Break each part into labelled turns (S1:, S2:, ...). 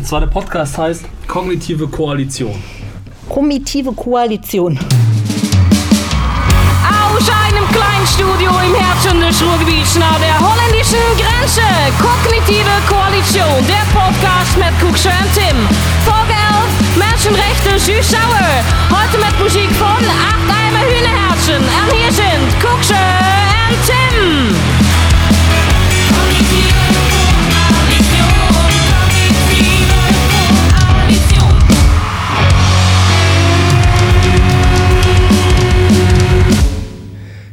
S1: Und zwar der Podcast heißt Kognitive Koalition.
S2: Komitive Koalition.
S3: Aus einem kleinen Studio im Herzen des Ruhrgebiets nahe der holländischen Grenze. Kognitive Koalition, der Podcast mit Kuksche und Tim. Folge 11, Menschenrechte Süß-Sauer. Heute mit Musik von Acht Eimer Hühnerherzen. Und hier sind Kuksche und Tim.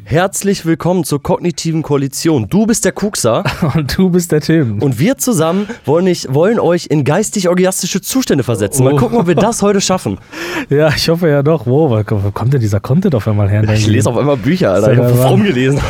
S4: Herzlich willkommen zur kognitiven Koalition. Du bist der Kuxer
S1: Und du bist der Tim.
S4: und wir zusammen wollen, ich, wollen euch in geistig-orgiastische Zustände versetzen. Mal
S1: Oh.
S4: gucken, ob wir das heute schaffen.
S1: Ja, ich hoffe ja doch. Wow, wo wo kommt denn dieser Content auf einmal her?
S4: Ich lese auf einmal Bücher, Alter. Ich habe
S1: geil.
S4: Form gelesen.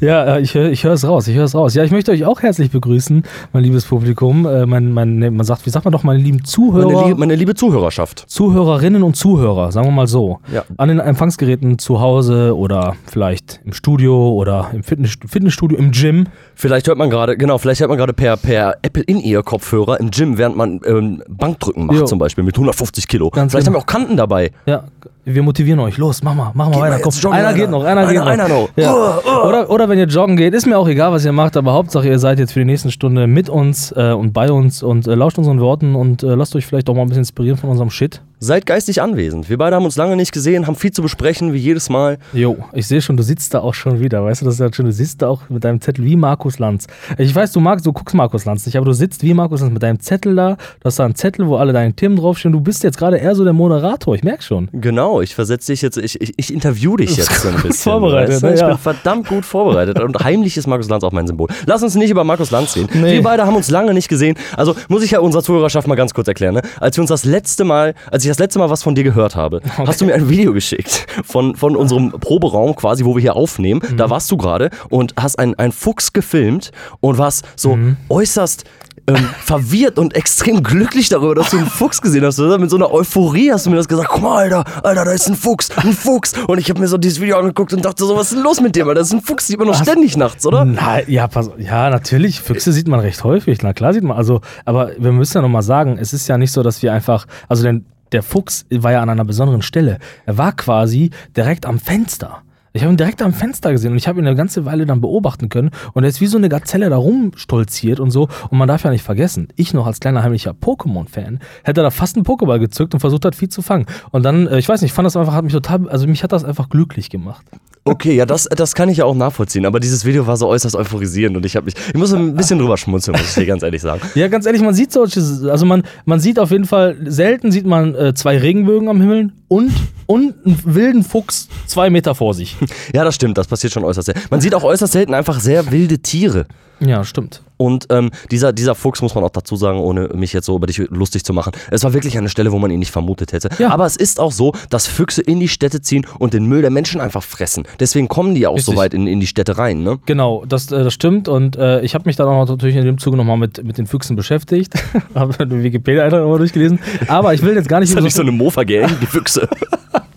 S1: Ja, äh, ich höre ich höre es raus, ich höre es raus. Ja, ich möchte euch auch herzlich begrüßen, mein liebes Publikum. Äh, mein, mein, ne, man sagt, wie sagt man doch, meine lieben Zuhörer.
S4: Meine, liebe, meine liebe Zuhörerschaft.
S1: Zuhörerinnen und Zuhörer, sagen wir mal so.
S4: Ja.
S1: An den Empfangsgeräten zu Hause oder vielleicht im Studio oder im Fitness, Fitnessstudio, im Gym.
S4: Vielleicht hört man gerade, genau, vielleicht hört man gerade per, per Apple In-Ear-Kopfhörer im Gym, während man ähm, Bankdrücken macht
S1: Jo.
S4: zum Beispiel mit 150 Kilo.
S1: Ganz
S4: vielleicht
S1: genau.
S4: haben wir auch Kanten dabei.
S1: Ja, wir motivieren euch. Los, mach mal, mach mal weiter.
S4: jetzt
S1: Komm.
S4: joggen,
S1: einer
S4: Alter.
S1: geht noch, einer,
S4: Einer-
S1: geht noch.
S4: einer noch.
S1: Ja.
S4: Uh,
S1: Oder, oder wenn ihr joggen geht, ist mir auch egal, was ihr macht, aber Hauptsache ihr seid jetzt für die nächsten Stunde mit uns äh, und bei uns und äh, lauscht unseren Worten und äh, lasst euch vielleicht auch mal ein bisschen inspirieren von unserem Shit.
S4: Seid geistig anwesend. Wir beide haben uns lange nicht gesehen, haben viel zu besprechen, wie jedes Mal.
S1: Jo, ich sehe schon, du sitzt da auch schon wieder. Weißt du, das ist ja schön. Du sitzt da auch mit deinem Zettel wie Markus Lanz. Ich weiß, du magst, du guckst Markus Lanz nicht, aber du sitzt wie Markus Lanz mit deinem Zettel da. Du hast da einen Zettel, wo alle deine Themen draufstehen. Du bist jetzt gerade eher so der Moderator. Ich merk schon.
S4: Genau, ich versetze dich jetzt, ich, ich, ich interview dich jetzt so ein bisschen.
S1: vorbereitet,
S4: weißt du? Ich
S1: Ja.
S4: bin verdammt gut vorbereitet und heimlich ist Markus Lanz auch mein Symbol. Lass uns nicht über Markus Lanz reden.
S1: Nee.
S4: Wir beide haben uns lange nicht gesehen. Also muss ich ja unserer Zuhörerschaft mal ganz kurz erklären. Ne? Als wir uns das letzte Mal, als ich das letzte Mal was von dir gehört habe, hast du mir ein Video geschickt von, von unserem Proberaum quasi, wo wir hier aufnehmen.
S1: Mhm.
S4: Da warst du gerade und hast einen, einen Fuchs gefilmt und warst so
S1: Mhm.
S4: äußerst ähm, verwirrt und extrem glücklich darüber, dass du einen Fuchs gesehen hast. Oder? Mit so einer Euphorie hast du mir das gesagt. Guck mal, Alter, Alter, da ist ein Fuchs, ein Fuchs. Und ich habe mir so dieses Video angeguckt und dachte so, was ist denn los mit dem? Alter, das ist ein Fuchs, sieht man doch ständig nachts, oder?
S1: Na, ja, pass, ja, natürlich. Füchse sieht man recht häufig. Na klar sieht man. Also, aber wir müssen ja nochmal sagen, es ist ja nicht so, dass wir einfach, also denn der Fuchs war ja an einer besonderen Stelle. Er war quasi direkt am Fenster. Ich habe ihn direkt am Fenster gesehen und ich habe ihn eine ganze Weile dann beobachten können und er ist wie so eine Gazelle da rumstolziert und so. Und man darf ja nicht vergessen, ich noch als kleiner heimlicher Pokémon-Fan hätte da fast einen Pokéball gezückt und versucht hat, viel zu fangen. Und dann, äh, ich weiß nicht, ich fand das einfach, hat mich total, also mich hat das einfach glücklich gemacht.
S4: Okay, ja, das, das kann ich ja auch nachvollziehen. Aber dieses Video war so äußerst euphorisierend und ich habe mich, ich muss ein bisschen drüber schmunzeln, muss ich dir ganz ehrlich sagen.
S1: Ja, ganz ehrlich, man sieht solche, also man, man sieht auf jeden Fall, selten sieht man äh, zwei Regenbögen am Himmel und, und einen wilden Fuchs zwei Meter vor sich.
S4: Ja, das stimmt, das passiert schon äußerst selten. Man sieht auch äußerst selten einfach sehr wilde Tiere.
S1: Ja, stimmt.
S4: Und ähm, dieser, dieser Fuchs, muss man auch dazu sagen, ohne mich jetzt so über dich lustig zu machen, es war wirklich eine Stelle, wo man ihn nicht vermutet hätte.
S1: Ja.
S4: Aber es ist auch so, dass Füchse in die Städte ziehen und den Müll der Menschen einfach fressen. Deswegen kommen die auch so
S1: Richtig.
S4: weit in, in die Städte rein, ne?
S1: Genau, das, äh, das stimmt. Und äh, ich habe mich dann auch natürlich in dem Zuge nochmal mit, mit den Füchsen beschäftigt. habe den Wikipedia-Eintrag nochmal durchgelesen. Aber ich will jetzt gar nicht
S4: Ist ja
S1: über
S4: nicht so eine Mofa-Gang, die Füchse.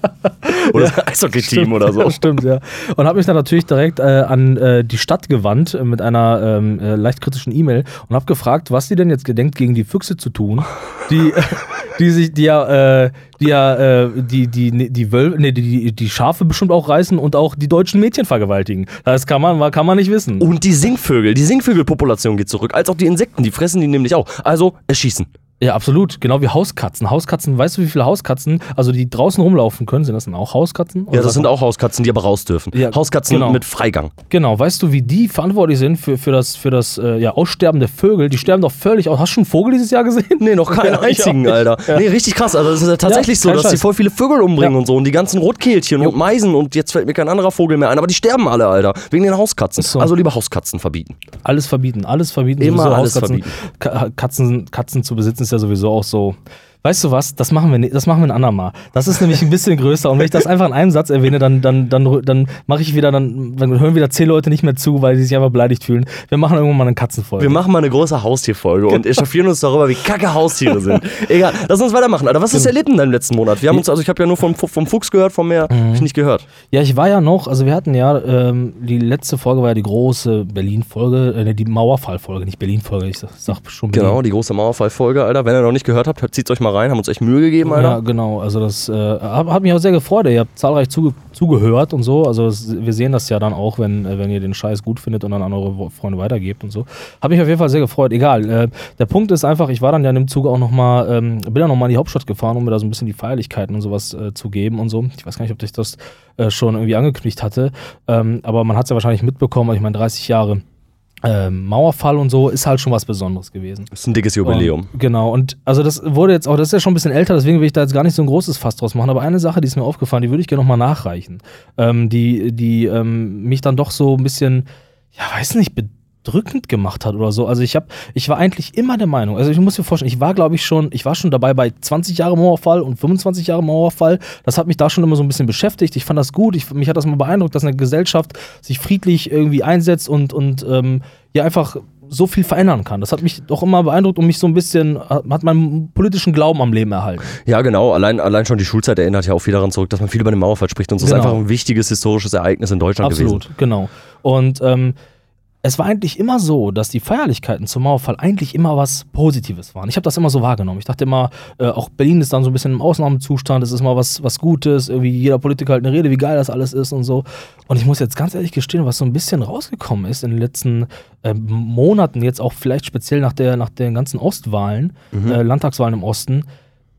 S4: oder das Eishockey-Team oder so.
S1: Ja, stimmt, ja. Und habe mich dann natürlich direkt äh, an äh, die Stadt gewandt äh, mit einer ähm, äh, leicht kritischen E-Mail und habe gefragt, was sie denn jetzt gedenkt, gegen die Füchse zu tun, die, die sich, die ja, äh, die ja, äh, die, die, die, die, Wöl nee, die, die Schafe bestimmt auch reißen und auch die deutschen Mädchen vergewaltigen. Das kann man, kann man nicht wissen.
S4: Und die Singvögel, die Singvögelpopulation geht zurück, als auch die Insekten, die fressen die nämlich auch. Also erschießen.
S1: Ja, absolut. Genau wie Hauskatzen. Hauskatzen, weißt du, wie viele Hauskatzen, also die draußen rumlaufen können, sind das dann auch Hauskatzen?
S4: Ja,
S1: Oder
S4: das
S1: sagt
S4: sind auch Hauskatzen, die aber raus dürfen.
S1: Ja,
S4: Hauskatzen
S1: genau.
S4: mit Freigang.
S1: Genau, weißt du, wie die verantwortlich sind für, für das, für das äh, ja, Aussterben der Vögel? Die sterben doch völlig aus. Hast du schon einen Vogel dieses Jahr gesehen?
S4: Nee, noch keinen
S1: Ja,
S4: einzigen. Alter. Nee, richtig krass. Also es ist ja tatsächlich
S1: Ja,
S4: so, dass die
S1: Scheiß.
S4: voll viele Vögel umbringen
S1: Ja.
S4: und so. Und die ganzen Rotkehlchen und Meisen und jetzt fällt mir kein anderer Vogel mehr ein. Aber die sterben alle, Alter. Wegen den Hauskatzen.
S1: So.
S4: Also lieber Hauskatzen verbieten.
S1: Alles verbieten, alles verbieten.
S4: Immer alles
S1: Hauskatzen,
S4: verbieten.
S1: Ka Katzen, Katzen zu besitzen ist ja sowieso auch so. Weißt du was? Das machen wir, das machen wir ein andermal. Das ist nämlich ein bisschen größer. Und wenn ich das einfach in einem Satz erwähne, dann, dann, dann, dann mache ich wieder, dann, dann hören wieder zehn Leute nicht mehr zu, weil sie sich einfach beleidigt fühlen. Wir machen irgendwann mal eine Katzenfolge.
S4: Wir machen mal eine große Haustierfolge und
S1: Genau.
S4: echauffieren uns darüber, wie kacke Haustiere sind. Egal, lass uns weitermachen. Alter, was hast du erlebt in deinem letzten Monat? Wir haben uns, also ich habe ja nur vom, vom Fuchs gehört, vom Meer
S1: Mhm.
S4: ich nicht gehört.
S1: Ja, ich war ja noch, also wir hatten ja, ähm, die letzte Folge war ja die große Berlin-Folge, äh, die Mauerfall-Folge, nicht Berlin-Folge, ich sag, sag schon Berlin.
S4: Genau, die große Mauerfall-Folge, Alter. Wenn ihr noch nicht gehört habt, zieht euch mal rein, haben uns echt Mühe gegeben, Alter.
S1: Ja, genau. Also das äh, hat, mich auch sehr gefreut. Ihr habt zahlreich zuge zugehört und so. Also das, wir sehen das ja dann auch, wenn, äh, wenn ihr den Scheiß gut findet und dann an eure Freunde weitergebt und so. Hat mich auf jeden Fall sehr gefreut. Egal. Äh, der Punkt ist einfach, ich war dann ja in dem Zuge auch nochmal, ähm, bin dann nochmal in die Hauptstadt gefahren, um mir da so ein bisschen die Feierlichkeiten und sowas äh, zu geben und so. Ich weiß gar nicht, ob ich das äh, schon irgendwie angekündigt hatte. Ähm, aber man hat es ja wahrscheinlich mitbekommen. Ich meine, 30 Jahre. Ähm, Mauerfall und so ist halt schon was Besonderes gewesen.
S4: Das ist ein dickes Jubiläum.
S1: Und, genau, und also das wurde jetzt auch, das ist ja schon ein bisschen älter, deswegen will ich da jetzt gar nicht so ein großes Fass draus machen, aber eine Sache, die ist mir aufgefallen, die würde ich gerne nochmal nachreichen, ähm, die, die ähm, mich dann doch so ein bisschen, ja, weiß nicht, bedrückend gemacht hat oder so. Also ich habe, ich war eigentlich immer der Meinung, also ich muss mir vorstellen, ich war glaube ich schon, ich war schon dabei bei 20 Jahre Mauerfall und 25 Jahre Mauerfall. Das hat mich da schon immer so ein bisschen beschäftigt. Ich fand das gut. Ich, mich hat das mal beeindruckt, dass eine Gesellschaft sich friedlich irgendwie einsetzt und, und ähm, ja einfach so viel verändern kann. Das hat mich doch immer beeindruckt und mich so ein bisschen, hat meinen politischen Glauben am Leben erhalten.
S4: Ja, genau. Allein, allein schon die Schulzeit erinnert ja auch viel daran zurück, dass man viel über den Mauerfall spricht. Und es ist
S1: Genau.
S4: einfach ein wichtiges historisches Ereignis in Deutschland
S1: Absolut,
S4: gewesen.
S1: genau. Und ähm, es war eigentlich immer so, dass die Feierlichkeiten zum Mauerfall eigentlich immer was Positives waren. Ich habe das immer so wahrgenommen. Ich dachte immer, äh, auch Berlin ist dann so ein bisschen im Ausnahmezustand, es ist mal was, was Gutes, irgendwie jeder Politiker halt eine Rede, wie geil das alles ist und so. Und ich muss jetzt ganz ehrlich gestehen, was so ein bisschen rausgekommen ist in den letzten äh, Monaten, jetzt auch vielleicht speziell nach, der, nach den ganzen Ostwahlen, äh, Landtagswahlen im Osten,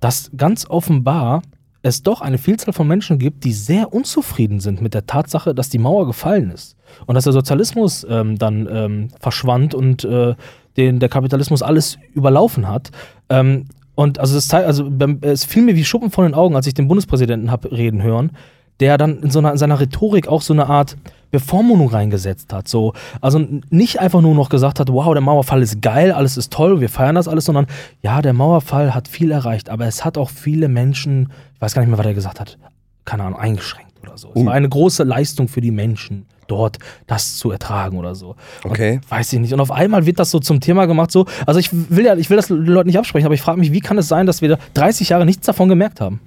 S1: dass ganz offenbar es doch eine Vielzahl von Menschen gibt, die sehr unzufrieden sind mit der Tatsache, dass die Mauer gefallen ist und dass der Sozialismus ähm, dann ähm, verschwand und äh, den, der Kapitalismus alles überlaufen hat. Ähm, und also, das also es fiel mir wie Schuppen von den Augen, als ich den Bundespräsidenten habe reden hören, der dann in, so einer, in seiner Rhetorik auch so eine Art Bevormundung reingesetzt hat. So, also nicht einfach nur noch gesagt hat, wow, der Mauerfall ist geil, alles ist toll, wir feiern das alles, sondern ja, der Mauerfall hat viel erreicht, aber es hat auch viele Menschen, ich weiß gar nicht mehr, was er gesagt hat, keine Ahnung, eingeschränkt oder so. Es war eine große Leistung für die Menschen dort, das zu ertragen oder so.
S4: Okay.
S1: Und, weiß ich nicht. Und auf einmal wird das so zum Thema gemacht, so. Also ich will ja, ich will das den Leuten nicht absprechen, aber ich frage mich, wie kann es sein, dass wir da 30 Jahre nichts davon gemerkt haben?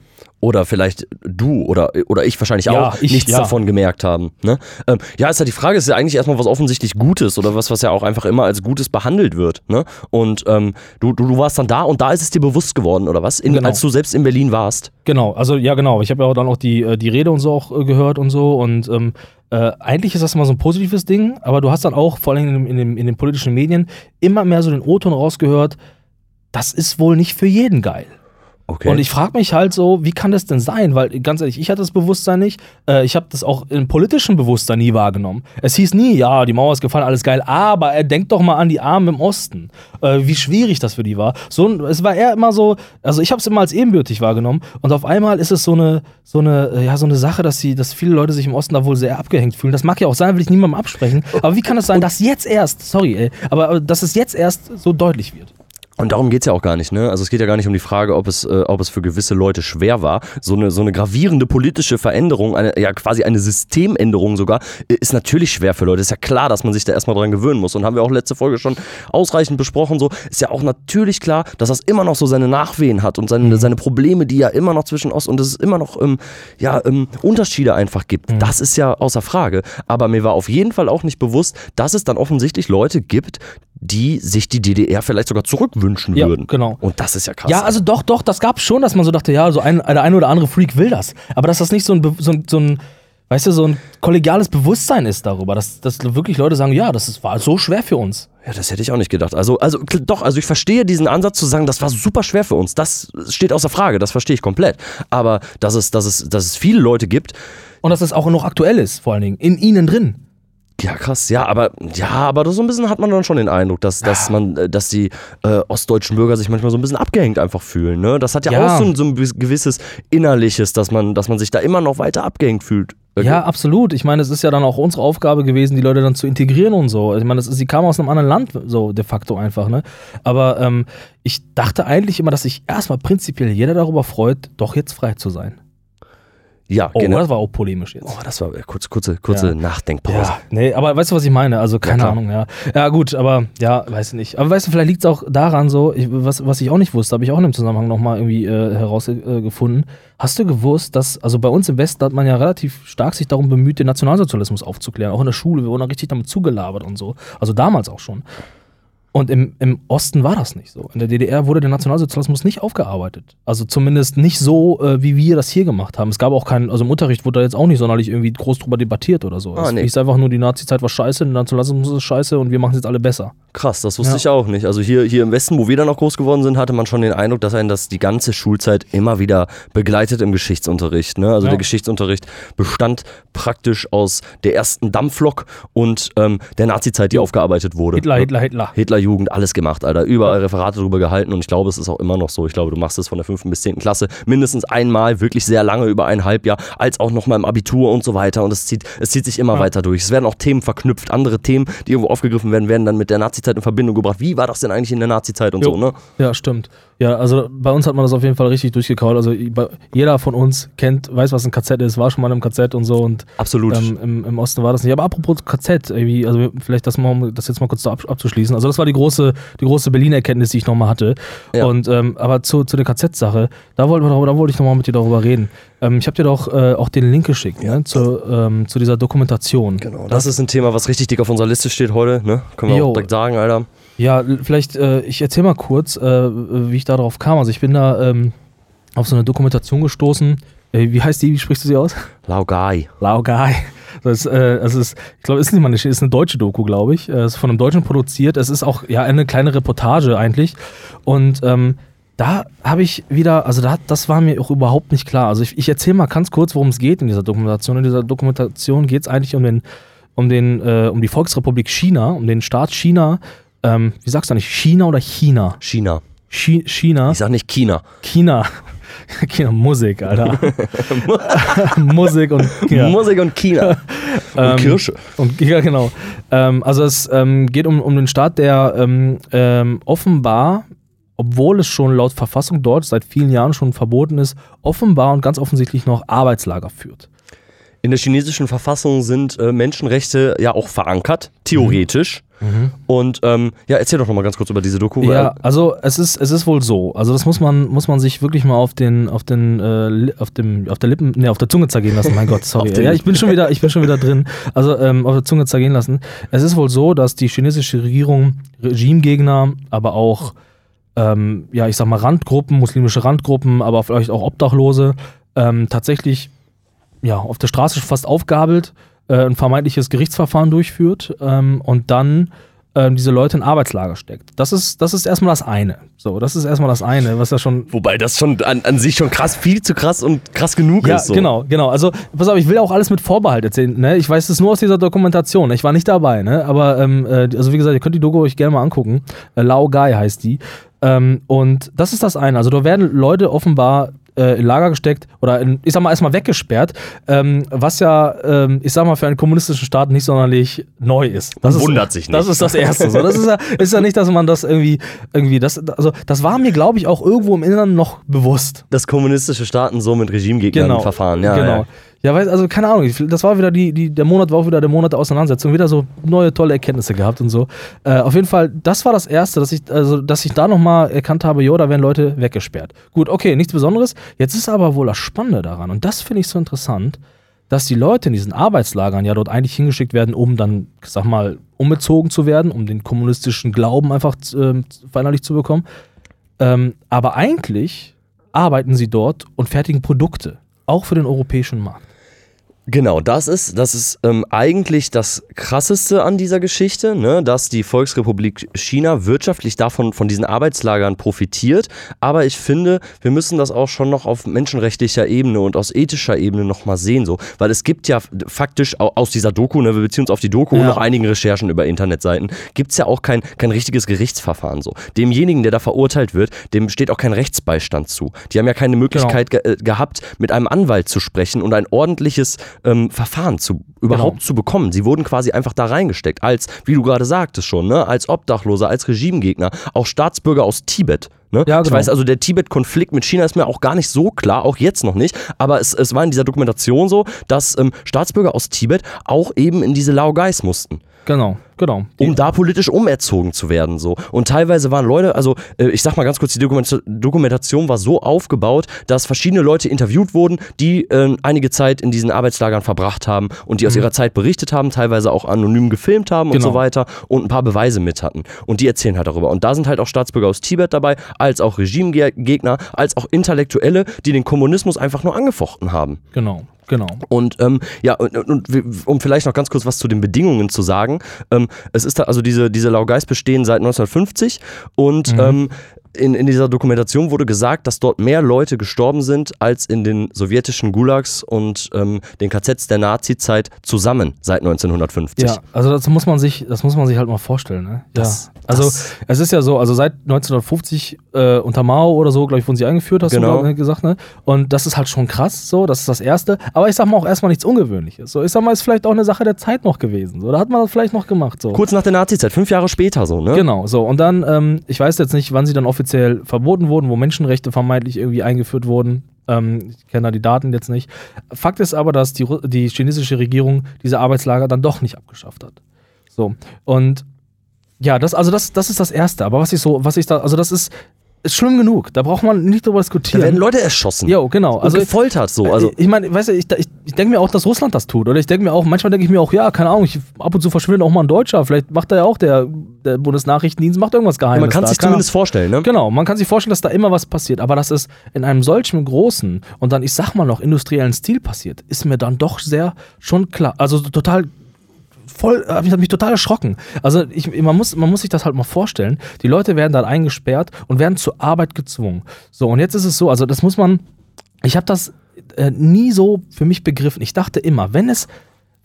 S4: Oder vielleicht du oder, oder ich wahrscheinlich
S1: Ja,
S4: auch
S1: ich,
S4: nichts
S1: ja.
S4: davon gemerkt haben. Ne? Ähm, ja, ist ja die Frage, ist ja eigentlich erstmal was offensichtlich Gutes oder was, was ja auch einfach immer als Gutes behandelt wird. Ne? Und ähm, du, du, du warst dann da und da ist es dir bewusst geworden, oder was? In,
S1: Genau.
S4: Als du selbst in Berlin warst.
S1: Genau, also ja genau. Ich habe ja auch dann auch die, äh, die Rede und so auch äh, gehört und so. Und ähm, äh, eigentlich ist das immer so ein positives Ding, aber du hast dann auch, vor allem in, dem- in, dem, in den politischen Medien, immer mehr so den O-Ton rausgehört, das ist wohl nicht für jeden geil.
S4: Okay.
S1: Und ich frage mich halt so, wie kann das denn sein? Weil ganz ehrlich, ich hatte das Bewusstsein nicht. Äh, ich habe das auch im politischen Bewusstsein nie wahrgenommen. Es hieß nie, ja, die Mauer ist gefallen, alles geil, aber er denkt doch mal an die Armen im Osten. Äh, wie schwierig das für die war. So, es war eher immer so, also ich habe es immer als ebenbürtig wahrgenommen. Und auf einmal ist es so eine, so eine, äh, ja, so eine Sache, dass sie, dass viele Leute sich im Osten da wohl sehr abgehängt fühlen. Das mag ja auch sein, will ich niemandem absprechen. Aber wie kann es sein, dass jetzt erst, sorry, ey, aber äh, dass es jetzt erst so deutlich wird?
S4: Und darum geht's ja auch gar nicht, ne? Also es geht ja gar nicht um die Frage, ob es, äh, ob es für gewisse Leute schwer war. So eine, so eine gravierende politische Veränderung, eine, ja quasi eine Systemänderung sogar, äh, ist natürlich schwer für Leute. Ist ja klar, dass man sich da erstmal dran gewöhnen muss. Und haben wir auch letzte Folge schon ausreichend besprochen. So ist ja auch natürlich klar, dass das immer noch so seine Nachwehen hat und seine, seine Probleme, die ja immer noch zwischen Ost und es immer noch ähm, ja, ähm, Unterschiede einfach gibt. Das ist ja außer Frage. Aber mir war auf jeden Fall auch nicht bewusst, dass es dann offensichtlich Leute gibt, die sich die DDR vielleicht sogar zurückwünschen
S1: Ja,
S4: würden.
S1: genau.
S4: Und das ist ja krass.
S1: Ja, also doch, doch, das gab schon, dass man so dachte, ja, so ein, der eine oder andere Freak will das. Aber dass das nicht so ein, so ein, so ein weißt du, so ein kollegiales Bewusstsein ist darüber, dass, dass wirklich Leute sagen, ja, das ist, war so schwer für uns.
S4: Ja, das hätte ich auch nicht gedacht. Also, also doch, also ich verstehe diesen Ansatz zu sagen, das war super schwer für uns. Das steht außer Frage, das verstehe ich komplett. Aber dass es, dass es, dass es viele Leute gibt,
S1: Und dass es auch noch aktuell ist, vor allen Dingen, in ihnen drin.
S4: Ja, krass. Ja, aber ja, aber so ein bisschen hat man dann schon den Eindruck, dass, dass man, äh, dass die äh, ostdeutschen Bürger sich manchmal so ein bisschen abgehängt einfach fühlen. Ne? Das hat ja,
S1: Ja.
S4: auch so ein, so ein gewisses Innerliches, dass man, dass man sich da immer noch weiter abgehängt fühlt.
S1: Ja, absolut. Ich meine, es ist ja dann auch unsere Aufgabe gewesen, die Leute dann zu integrieren und so. Ich meine, das ist, sie kamen aus einem anderen Land, so de facto einfach, ne? Aber ähm, ich dachte eigentlich immer, dass sich erstmal prinzipiell jeder darüber freut, doch jetzt frei zu sein.
S4: Ja,
S1: Oh,
S4: genau.
S1: das war auch polemisch jetzt.
S4: Oh, das war äh, kurz, kurze, kurze
S1: Ja.
S4: Nachdenkpause.
S1: Ja, nee, aber weißt du, was ich meine? Also, keine
S4: klar.
S1: Ahnung, ja. Ja, gut, aber ja, weiß ich nicht. Aber weißt du, vielleicht liegt es auch daran so, ich, was, was ich auch nicht wusste, habe ich auch in dem Zusammenhang nochmal irgendwie äh, herausgefunden. Hast du gewusst, dass, also bei uns im Westen hat man ja relativ stark sich darum bemüht, den Nationalsozialismus aufzuklären. Auch in der Schule, wir wurden richtig damit zugelabert und so. Also damals auch schon. Und im, im Osten war das nicht so. In der DDR wurde der Nationalsozialismus nicht aufgearbeitet. Also zumindest nicht so, äh, wie wir das hier gemacht haben. Es gab auch keinen, also im Unterricht wurde da jetzt auch nicht sonderlich irgendwie groß drüber debattiert oder so.
S4: Ah,
S1: es
S4: nee.
S1: hieß einfach nur, die Nazi-Zeit war scheiße, der Nationalismus ist scheiße und wir machen es jetzt alle besser.
S4: Krass, das wusste
S1: Ja.
S4: ich auch nicht. Also hier, hier im Westen, wo wir dann noch groß geworden sind, hatte man schon den Eindruck, dass einen das die ganze Schulzeit immer wieder begleitet im Geschichtsunterricht. Ne? Also
S1: Ja.
S4: der Geschichtsunterricht bestand praktisch aus der ersten Dampflok und ähm, der Nazizeit, die aufgearbeitet wurde.
S1: Hitler,
S4: Ne?
S1: Hitler, Hitler.
S4: Hitlerjugend, alles gemacht, Alter. Überall Referate drüber gehalten und ich glaube, es ist auch immer noch so. Ich glaube, du machst es von der 5. bis 10. Klasse mindestens einmal, wirklich sehr lange, über ein Halbjahr, als auch nochmal im Abitur und so weiter. Und es zieht, es zieht sich immer
S1: Ja.
S4: weiter durch. Es werden auch Themen verknüpft, andere Themen, die irgendwo aufgegriffen werden, werden dann mit der Nazizeit in Verbindung gebracht. Wie war das denn eigentlich in der Nazizeit und
S1: Jo.
S4: so, ne?
S1: Ja, stimmt. Ja, also bei uns hat man das auf jeden Fall richtig durchgekaut. Also jeder von uns kennt, weiß, was ein KZ ist, war schon mal im KZ und so und
S4: Absolut.
S1: ähm, im, im Osten war das nicht. Aber apropos KZ, also vielleicht das, mal, um das jetzt mal kurz ab, abzuschließen. Also das war die große, die große Berlin-Erkenntnis, die ich nochmal hatte.
S4: Ja.
S1: Und ähm, aber zu, zu der KZ-Sache, da wollte da wollte ich nochmal mit dir darüber reden. Ähm, ich habe dir doch äh, auch den Link geschickt, ne, zu, ähm, zu dieser Dokumentation.
S4: Genau, das ist ein Thema, was richtig dick auf unserer Liste steht heute, ne? Können wir
S1: Jo.
S4: auch direkt sagen, Alter.
S1: Ja, vielleicht, äh, ich erzähle mal kurz, äh, wie ich da drauf kam. Also ich bin da ähm, auf so eine Dokumentation gestoßen. Äh, wie heißt die? Wie sprichst du sie aus?
S4: Laugai.
S1: Laogai. Das, äh, das ist, ich glaube, ist nicht mal eine, ist eine deutsche Doku, glaube ich. Äh, ist von einem Deutschen produziert. Es ist auch ja eine kleine Reportage eigentlich. Und ähm, da habe ich wieder, also da, das war mir auch überhaupt nicht klar. Also ich, ich erzähle mal ganz kurz, worum es geht in dieser Dokumentation. In dieser Dokumentation geht es eigentlich um den, um den, äh, um die Volksrepublik China, um den Staat China. Ähm, wie sagst du eigentlich? China oder China?
S4: China.
S1: Chi China.
S4: Ich sag nicht China.
S1: China. China, Musik, Alter. Musik und ja.
S4: Musik und China.
S1: Ähm,
S4: und Kirsche.
S1: Und, ja, genau. Ähm, also es ähm, geht um, um den Staat, der ähm, ähm, offenbar, obwohl es schon laut Verfassung dort seit vielen Jahren schon verboten ist, offenbar und ganz offensichtlich noch Arbeitslager führt.
S4: In der chinesischen Verfassung sind äh, Menschenrechte ja auch verankert, theoretisch. Und ähm, ja, erzähl doch noch mal ganz kurz über diese Doku.
S1: Mhm. Ja, also es ist, es ist wohl so. Also das muss man, muss man sich wirklich mal auf den, auf den, äh, auf dem, auf der Lippen, nee, auf der Zunge zergehen lassen. Mein Gott, sorry. Ja, ich bin schon wieder, ich bin schon wieder drin. Also ähm, auf der Zunge zergehen lassen. Es ist wohl so, dass die chinesische Regierung Regimegegner, aber auch, ähm, ja, ich sag mal Randgruppen, muslimische Randgruppen, aber vielleicht auch Obdachlose, ähm, tatsächlich ja, auf der Straße fast aufgabelt, äh, ein vermeintliches Gerichtsverfahren durchführt ähm, und dann ähm, diese Leute in Arbeitslager steckt. Das ist, das ist erstmal das eine. So, das ist erstmal das eine, was ja schon.
S4: Wobei das schon an, an sich schon krass, viel zu krass und krass genug
S1: Ja,
S4: ist. So.
S1: genau, genau. Also, pass auf, ich will auch alles mit Vorbehalt erzählen. Ne? Ich weiß es nur aus dieser Dokumentation. Ich war nicht dabei, ne? Aber, ähm, äh, also wie gesagt, ihr könnt die Doku euch gerne mal angucken. Äh, Lao Gai heißt die. Ähm, und das ist das eine. Also, da werden Leute offenbar äh, in Lager gesteckt oder in, ich sag mal erstmal weggesperrt, ähm, was ja, ähm, ich sag mal, für einen kommunistischen Staat nicht sonderlich neu ist. Das ist
S4: Wundert sich nicht.
S1: Das ist das Erste. So. Das ist ja, ist ja nicht, dass man das irgendwie, irgendwie das, also das war mir, glaube ich, auch irgendwo im Inneren noch bewusst.
S4: Dass kommunistische Staaten so mit Regimegegnern
S1: Genau.
S4: verfahren. Ja,
S1: genau.
S4: Ja.
S1: Ja, weil, also keine Ahnung, das war wieder die, die, der Monat war auch wieder der Monat der Auseinandersetzung, wieder so neue tolle Erkenntnisse gehabt und so. Äh, auf jeden Fall, das war das Erste, dass ich, also, dass ich da nochmal erkannt habe, jo, da werden Leute weggesperrt. Gut, okay, nichts Besonderes. Jetzt ist aber wohl das Spannende daran, und das finde ich so interessant, dass die Leute in diesen Arbeitslagern ja dort eigentlich hingeschickt werden, um dann, sag mal, umgezogen zu werden, um den kommunistischen Glauben einfach ähm, verinnerlicht zu bekommen. Ähm, aber eigentlich arbeiten sie dort und fertigen Produkte, auch für den europäischen Markt.
S4: Genau, das ist, das ist ähm, eigentlich das Krasseste an dieser Geschichte, ne? dass die Volksrepublik China wirtschaftlich davon von diesen Arbeitslagern profitiert. Aber ich finde, wir müssen das auch schon noch auf menschenrechtlicher Ebene und aus ethischer Ebene nochmal sehen, so, weil es gibt ja faktisch au- aus dieser Doku, ne, wir beziehen uns auf die Doku und
S1: Ja.
S4: noch einigen Recherchen über Internetseiten, gibt es ja auch kein, kein richtiges Gerichtsverfahren so. Demjenigen, der da verurteilt wird, dem steht auch kein Rechtsbeistand zu. Die haben ja keine Möglichkeit ge äh, gehabt, mit einem Anwalt zu sprechen und ein ordentliches ähm, Verfahren zu, überhaupt
S1: Genau.
S4: zu bekommen. Sie wurden quasi einfach da reingesteckt, als, wie du gerade sagtest schon, ne, als Obdachloser, als Regimegegner, auch Staatsbürger aus Tibet. Ne?
S1: Ja,
S4: Ich
S1: genau.
S4: weiß, also der Tibet-Konflikt mit China ist mir auch gar nicht so klar, auch jetzt noch nicht, aber es, es war in dieser Dokumentation so, dass ähm, Staatsbürger aus Tibet auch eben in diese Laogais mussten
S1: Genau, genau.
S4: um da politisch umerzogen zu werden. So. Und teilweise waren Leute, also äh, ich sag mal ganz kurz, die Dokument Dokumentation war so aufgebaut, dass verschiedene Leute interviewt wurden, die äh, einige Zeit in diesen Arbeitslagern verbracht haben und die aus ihrer Zeit berichtet haben, teilweise auch anonym gefilmt haben und
S1: Genau.
S4: so weiter und ein paar Beweise mit hatten. Und die erzählen halt darüber. Und da sind halt auch Staatsbürger aus Tibet dabei, als auch Regimegegner, als auch Intellektuelle, die den Kommunismus einfach nur angefochten haben.
S1: Genau, genau.
S4: Und ähm, ja, und, und, um vielleicht noch ganz kurz was zu den Bedingungen zu sagen. Ähm, es ist da, also diese, diese Laogais bestehen seit 1950 und ähm, in, in dieser Dokumentation wurde gesagt, dass dort mehr Leute gestorben sind als in den sowjetischen Gulags und ähm, den KZs der Nazi-Zeit zusammen seit 1950.
S1: Ja, also das muss man sich, das muss man sich halt mal vorstellen. Ne?
S4: Das-
S1: ja. Also
S4: das-
S1: es ist ja so, also seit 1950 äh, unter Mao oder so, glaube ich, wurden sie eingeführt, hast
S4: Genau.
S1: du glaub, gesagt, ne? Und das ist halt schon krass, so, das ist das Erste. Aber ich sag mal auch erstmal nichts Ungewöhnliches. So, ich sag mal, ist vielleicht auch eine Sache der Zeit noch gewesen. So, da hat man das vielleicht noch gemacht. So.
S4: Kurz nach der Nazi-Zeit, fünf Jahre später so, ne?
S1: Genau, so. Und dann, ähm, ich weiß jetzt nicht, wann sie dann offiziell verboten wurden, wo Menschenrechte vermeintlich irgendwie eingeführt wurden. Ähm, ich kenne da die Daten jetzt nicht. Fakt ist aber, dass die, die chinesische Regierung diese Arbeitslager dann doch nicht abgeschafft hat. So. Und ja, das, also das, das ist das Erste. Aber was ich so, was ich da, also das ist, ist schlimm genug. Da braucht man nicht drüber
S4: Da
S1: diskutieren.
S4: werden Leute erschossen.
S1: Jo, genau.
S4: Und
S1: Also
S4: gefoltert so. Also,
S1: ich meine, weißt du, ich, ich, ich denke mir auch, dass Russland das tut. Oder ich denke mir auch, manchmal denke ich mir auch, ja, keine Ahnung, ich, ab und zu verschwindet auch mal ein Deutscher. Vielleicht macht da ja auch der, der Bundesnachrichtendienst, macht irgendwas Geheimes.
S4: man kann
S1: da.
S4: sich
S1: Keine
S4: zumindest vorstellen, ne?
S1: Genau, man kann sich vorstellen, dass da immer was passiert, aber dass es in einem solchen großen und dann, ich sag mal noch, industriellen Stil passiert, ist mir dann doch sehr schon klar. Also total voll, hab ich hat mich total erschrocken. Also ich, man, muss, man muss sich das halt mal vorstellen. Die Leute werden dann eingesperrt und werden zur Arbeit gezwungen. So, und jetzt ist es so, also das muss man, ich habe das äh, nie so für mich begriffen. Ich dachte immer, wenn es,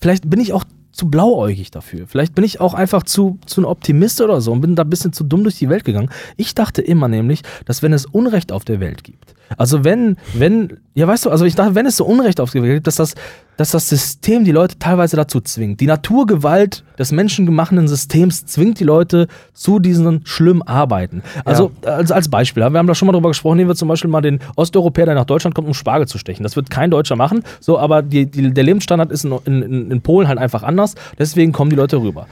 S1: vielleicht bin ich auch zu blauäugig dafür. Vielleicht bin ich auch einfach zu, zu ein Optimist oder so und bin da ein bisschen zu dumm durch die Welt gegangen. Ich dachte immer nämlich, dass wenn es Unrecht auf der Welt gibt, also wenn, wenn, ja weißt du, also ich dachte, wenn es so Unrecht auf der Welt gibt, dass das, dass das System die Leute teilweise dazu zwingt. Die Naturgewalt des menschengemachten Systems zwingt die Leute zu diesen schlimmen Arbeiten. Also als, als Beispiel, ja, wir haben da schon mal drüber gesprochen, nehmen wir zum Beispiel mal den Osteuropäer, der nach Deutschland kommt, um Spargel zu stechen. Das wird kein Deutscher machen, so, aber die, die, der Lebensstandard ist in, in, in Polen halt einfach anders, deswegen kommen die Leute rüber.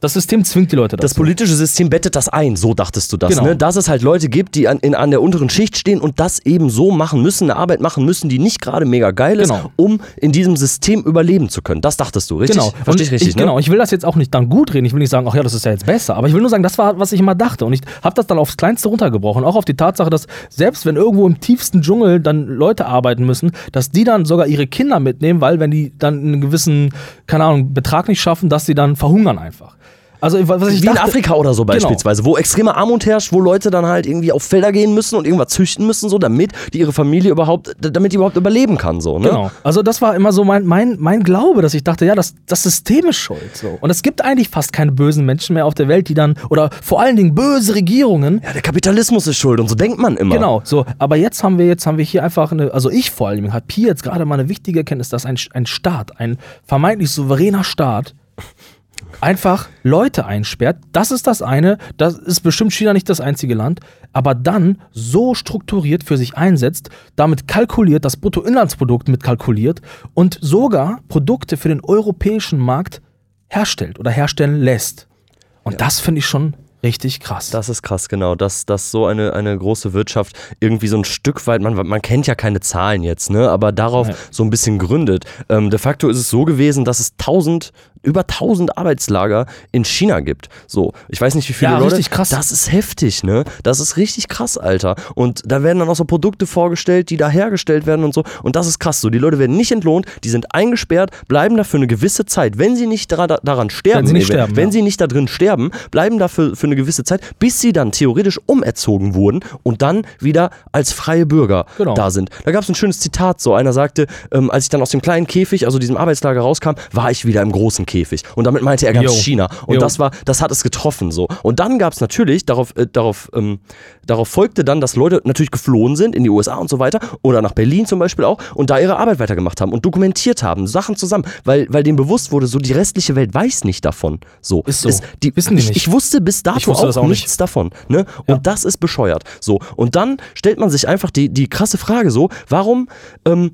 S1: Das System zwingt die Leute dazu.
S4: Das politische System bettet das ein, so dachtest du das,
S1: Genau.
S4: ne? Dass es halt Leute gibt, die an, in, an der unteren Schicht stehen und das eben so machen müssen, eine Arbeit machen müssen, die nicht gerade mega geil ist,
S1: Genau.
S4: um in diesem System überleben zu können. Das dachtest du, richtig?
S1: Genau.
S4: Verstehe ich richtig, ne?
S1: Genau, ich will das jetzt auch nicht dann gut reden. Ich will nicht sagen, ach ja, das ist ja jetzt besser. Aber ich will nur sagen, das war, was ich immer dachte. Und ich habe das dann aufs Kleinste runtergebrochen. Auch auf die Tatsache, dass selbst wenn irgendwo im tiefsten Dschungel dann Leute arbeiten müssen, dass die dann sogar ihre Kinder mitnehmen, weil wenn die dann einen gewissen, keine Ahnung, Betrag nicht schaffen, dass sie dann verhungern einfach. Also, was ich
S4: Wie in
S1: dachte,
S4: Afrika oder so
S1: Genau.
S4: beispielsweise, wo extreme Armut herrscht, wo Leute dann halt irgendwie auf Felder gehen müssen und irgendwas züchten müssen, so damit die ihre Familie überhaupt, damit die überhaupt überleben kann, so, ne?
S1: Genau. Also das war immer so mein, mein, mein Glaube, dass ich dachte, ja, das, das System ist schuld. So. Und es gibt eigentlich fast keine bösen Menschen mehr auf der Welt, die dann, oder vor allen Dingen böse Regierungen,
S4: Ja, der Kapitalismus ist schuld und so denkt man immer.
S1: Genau, so, aber jetzt haben wir jetzt haben wir hier einfach eine, also ich vor allem, hat Pi jetzt gerade mal eine wichtige Erkenntnis, dass ein, ein Staat, ein vermeintlich souveräner Staat, einfach Leute einsperrt. Das ist das eine, das ist bestimmt China nicht das einzige Land, aber dann so strukturiert für sich einsetzt, damit kalkuliert, das Bruttoinlandsprodukt mitkalkuliert und sogar Produkte für den europäischen Markt herstellt oder herstellen lässt. Und das finde ich schon richtig krass.
S4: Das ist krass, genau. Dass, dass so eine, eine große Wirtschaft irgendwie so ein Stück weit, man, man kennt ja keine Zahlen jetzt, ne, aber darauf
S1: Nee.
S4: so ein bisschen gründet. Ähm, de facto ist es so gewesen, dass es 1000, über 1000 Arbeitslager in China gibt. So, ich weiß nicht, wie viele
S1: Ja,
S4: Leute.
S1: richtig krass.
S4: Das ist heftig, ne? Das ist richtig krass, Alter. Und da werden dann auch so Produkte vorgestellt, die da hergestellt werden und so. Und das ist krass. So, die Leute werden nicht entlohnt, die sind eingesperrt, bleiben da für eine gewisse Zeit. Wenn sie nicht daran sterben,
S1: Wenn sie nicht sterben,
S4: wenn
S1: ja.
S4: sie nicht da drin sterben, bleiben da für, für eine gewisse Zeit, bis sie dann theoretisch umerzogen wurden und dann wieder als freie Bürger
S1: Genau.
S4: da sind. Da gab es ein schönes Zitat, so einer sagte, ähm, als ich dann aus dem kleinen Käfig, also diesem Arbeitslager rauskam, war ich wieder im großen Käfig. Und damit meinte er ganz
S1: Jo.
S4: China. Und
S1: Jo.
S4: das war, das hat es getroffen so. Und dann gab es natürlich, darauf, äh, darauf, ähm, darauf folgte dann, dass Leute natürlich geflohen sind in die USA und so weiter oder nach Berlin zum Beispiel auch und da ihre Arbeit weitergemacht haben und dokumentiert haben, Sachen zusammen, weil, weil denen bewusst wurde, so die restliche Welt weiß nicht davon. So.
S1: Ist so.
S4: Es, die,
S1: Wissen die
S4: ich,
S1: nicht.
S4: ich wusste bis dato
S1: Ich wusste
S4: auch,
S1: das auch nicht.
S4: nichts davon. Ne?
S1: Ja.
S4: Und das ist bescheuert. So. Und dann stellt man sich einfach die, die krasse Frage so, warum ähm,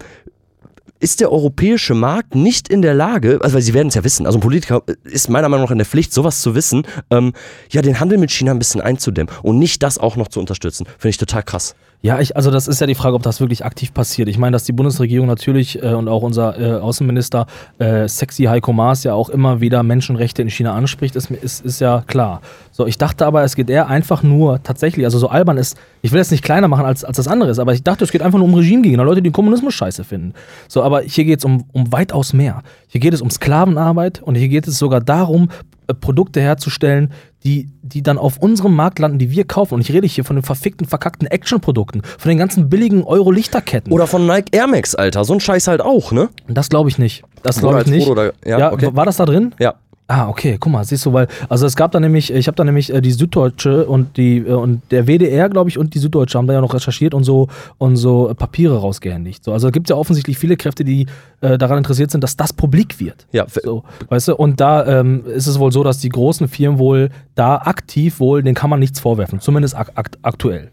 S4: ist der europäische Markt nicht in der Lage, also weil sie werden es ja wissen, also ein Politiker ist meiner Meinung nach in der Pflicht, sowas zu wissen, ähm, ja, den Handel mit China ein bisschen einzudämmen und nicht das auch noch zu unterstützen. Finde ich total krass.
S1: Ja, ich, also das ist ja die Frage, ob das wirklich aktiv passiert. Ich meine, dass die Bundesregierung natürlich äh, und auch unser äh, Außenminister äh, Sexy Heiko Maas ja auch immer wieder Menschenrechte in China anspricht, ist, ist, ist ja klar. So, ich dachte aber, es geht eher einfach nur tatsächlich, also so albern ist, ich will es nicht kleiner machen als, als das andere ist, aber ich dachte, es geht einfach nur um Regimegegner, Leute, die den Kommunismus scheiße finden. So, aber hier geht es um, um weitaus mehr. Hier geht es um Sklavenarbeit und hier geht es sogar darum, äh, Produkte herzustellen, die, die dann auf unserem Markt landen, die wir kaufen. Und ich rede hier von den verfickten, verkackten Action-Produkten, von den ganzen billigen Euro-Lichterketten.
S4: Oder von Nike Air Max, Alter. So ein Scheiß halt auch, ne?
S1: Das glaube ich nicht. Das
S4: Oder
S1: glaube ich nicht.
S4: Foto da- ja, okay.
S1: War das da drin?
S4: Ja.
S1: Ah, okay, guck mal, siehst du, weil, also es gab da nämlich, ich habe da nämlich äh, die Süddeutsche und die äh, und der WDR, glaube ich, und die Süddeutsche haben da ja noch recherchiert und so und so äh, Papiere rausgehändigt. So, also gibt es ja offensichtlich viele Kräfte, die äh, daran interessiert sind, dass das publik wird.
S4: Ja,
S1: So, weißt du, und da ähm, ist es wohl so, dass die großen Firmen wohl da aktiv wohl, denen kann man nichts vorwerfen, zumindest ak akt aktuell.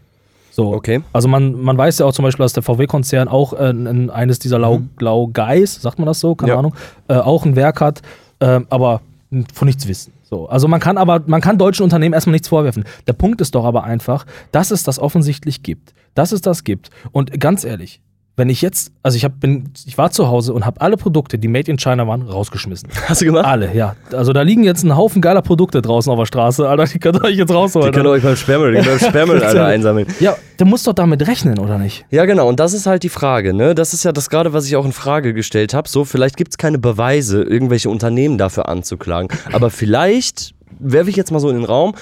S1: So,
S4: Okay.
S1: Also man, man weiß ja auch zum Beispiel, dass der VW-Konzern auch äh, ein, eines dieser Lau, Laugeis, sagt man das so, keine
S4: Ja.
S1: Ahnung, äh, auch ein Werk hat, äh, aber von nichts wissen. So. Also man kann aber, man kann deutschen Unternehmen erstmal nichts vorwerfen. Der Punkt ist doch aber einfach, dass es das offensichtlich gibt. Dass es das gibt. Und ganz ehrlich, wenn ich jetzt, also ich hab, bin, ich war zu Hause und habe alle Produkte, die made in China waren, rausgeschmissen.
S4: Hast du gemacht?
S1: Alle, ja. Also da liegen jetzt ein Haufen geiler Produkte draußen auf der Straße, Alter, die könnt ihr euch jetzt rausholen.
S4: Die könnt ihr euch beim Sperrmüll, die könnt ihr beim Sperrmüll, Alter, einsammeln.
S1: ja, du musst doch damit rechnen, oder nicht?
S4: Ja, genau. Und das ist halt die Frage, ne? Das ist ja das gerade, was ich auch in Frage gestellt habe. So, vielleicht gibt es keine Beweise, irgendwelche Unternehmen dafür anzuklagen. Aber vielleicht werfe ich jetzt mal so in den Raum,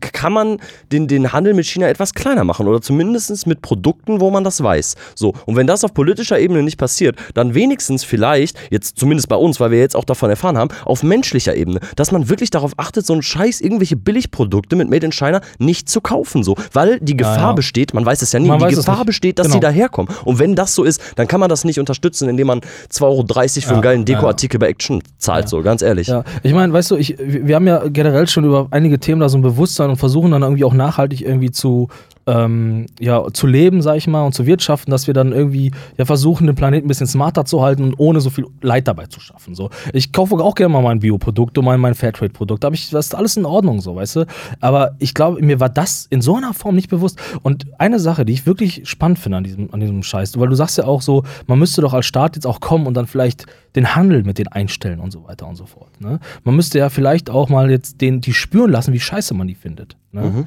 S4: kann man den, den Handel mit China etwas kleiner machen oder zumindest mit Produkten, wo man das weiß. So, und wenn das auf politischer Ebene nicht passiert, dann wenigstens vielleicht, jetzt zumindest bei uns, weil wir jetzt auch davon erfahren haben, auf menschlicher Ebene, dass man wirklich darauf achtet, so einen Scheiß, irgendwelche Billigprodukte mit Made in China nicht zu kaufen, so, weil die Gefahr
S1: ja.
S4: besteht, man weiß es ja nie,
S1: Man
S4: die Gefahr besteht, dass
S1: Genau.
S4: sie daherkommen. Und wenn das so ist, dann kann man das nicht unterstützen, indem man 2,30 Euro für einen
S1: Ja,
S4: geilen
S1: ja,
S4: Dekoartikel bei Action zahlt, so, ganz ehrlich.
S1: Ja, ich meine, weißt du, ich, wir haben ja generell schon über einige Themen da so ein Bewusstsein und versuchen dann irgendwie auch nachhaltig irgendwie zu, ähm, ja, zu leben, sag ich mal, und zu wirtschaften, dass wir dann irgendwie ja versuchen, den Planeten ein bisschen smarter zu halten und ohne so viel Leid dabei zu schaffen. So. Ich kaufe auch gerne mal mein Bioprodukt und mein, mein Fairtrade-Produkt. Hab ich, das ist alles in Ordnung, so, weißt du. Aber ich glaube, mir war das in so einer Form nicht bewusst. Und eine Sache, die ich wirklich spannend finde an diesem, an diesem Scheiß, weil du sagst ja auch so, man müsste doch als Staat jetzt auch kommen und dann vielleicht den Handel mit denen einstellen und so weiter und so fort. Ne? Man müsste ja vielleicht auch mal jetzt den, die spüren lassen, wie scheiße man die findet. Ne?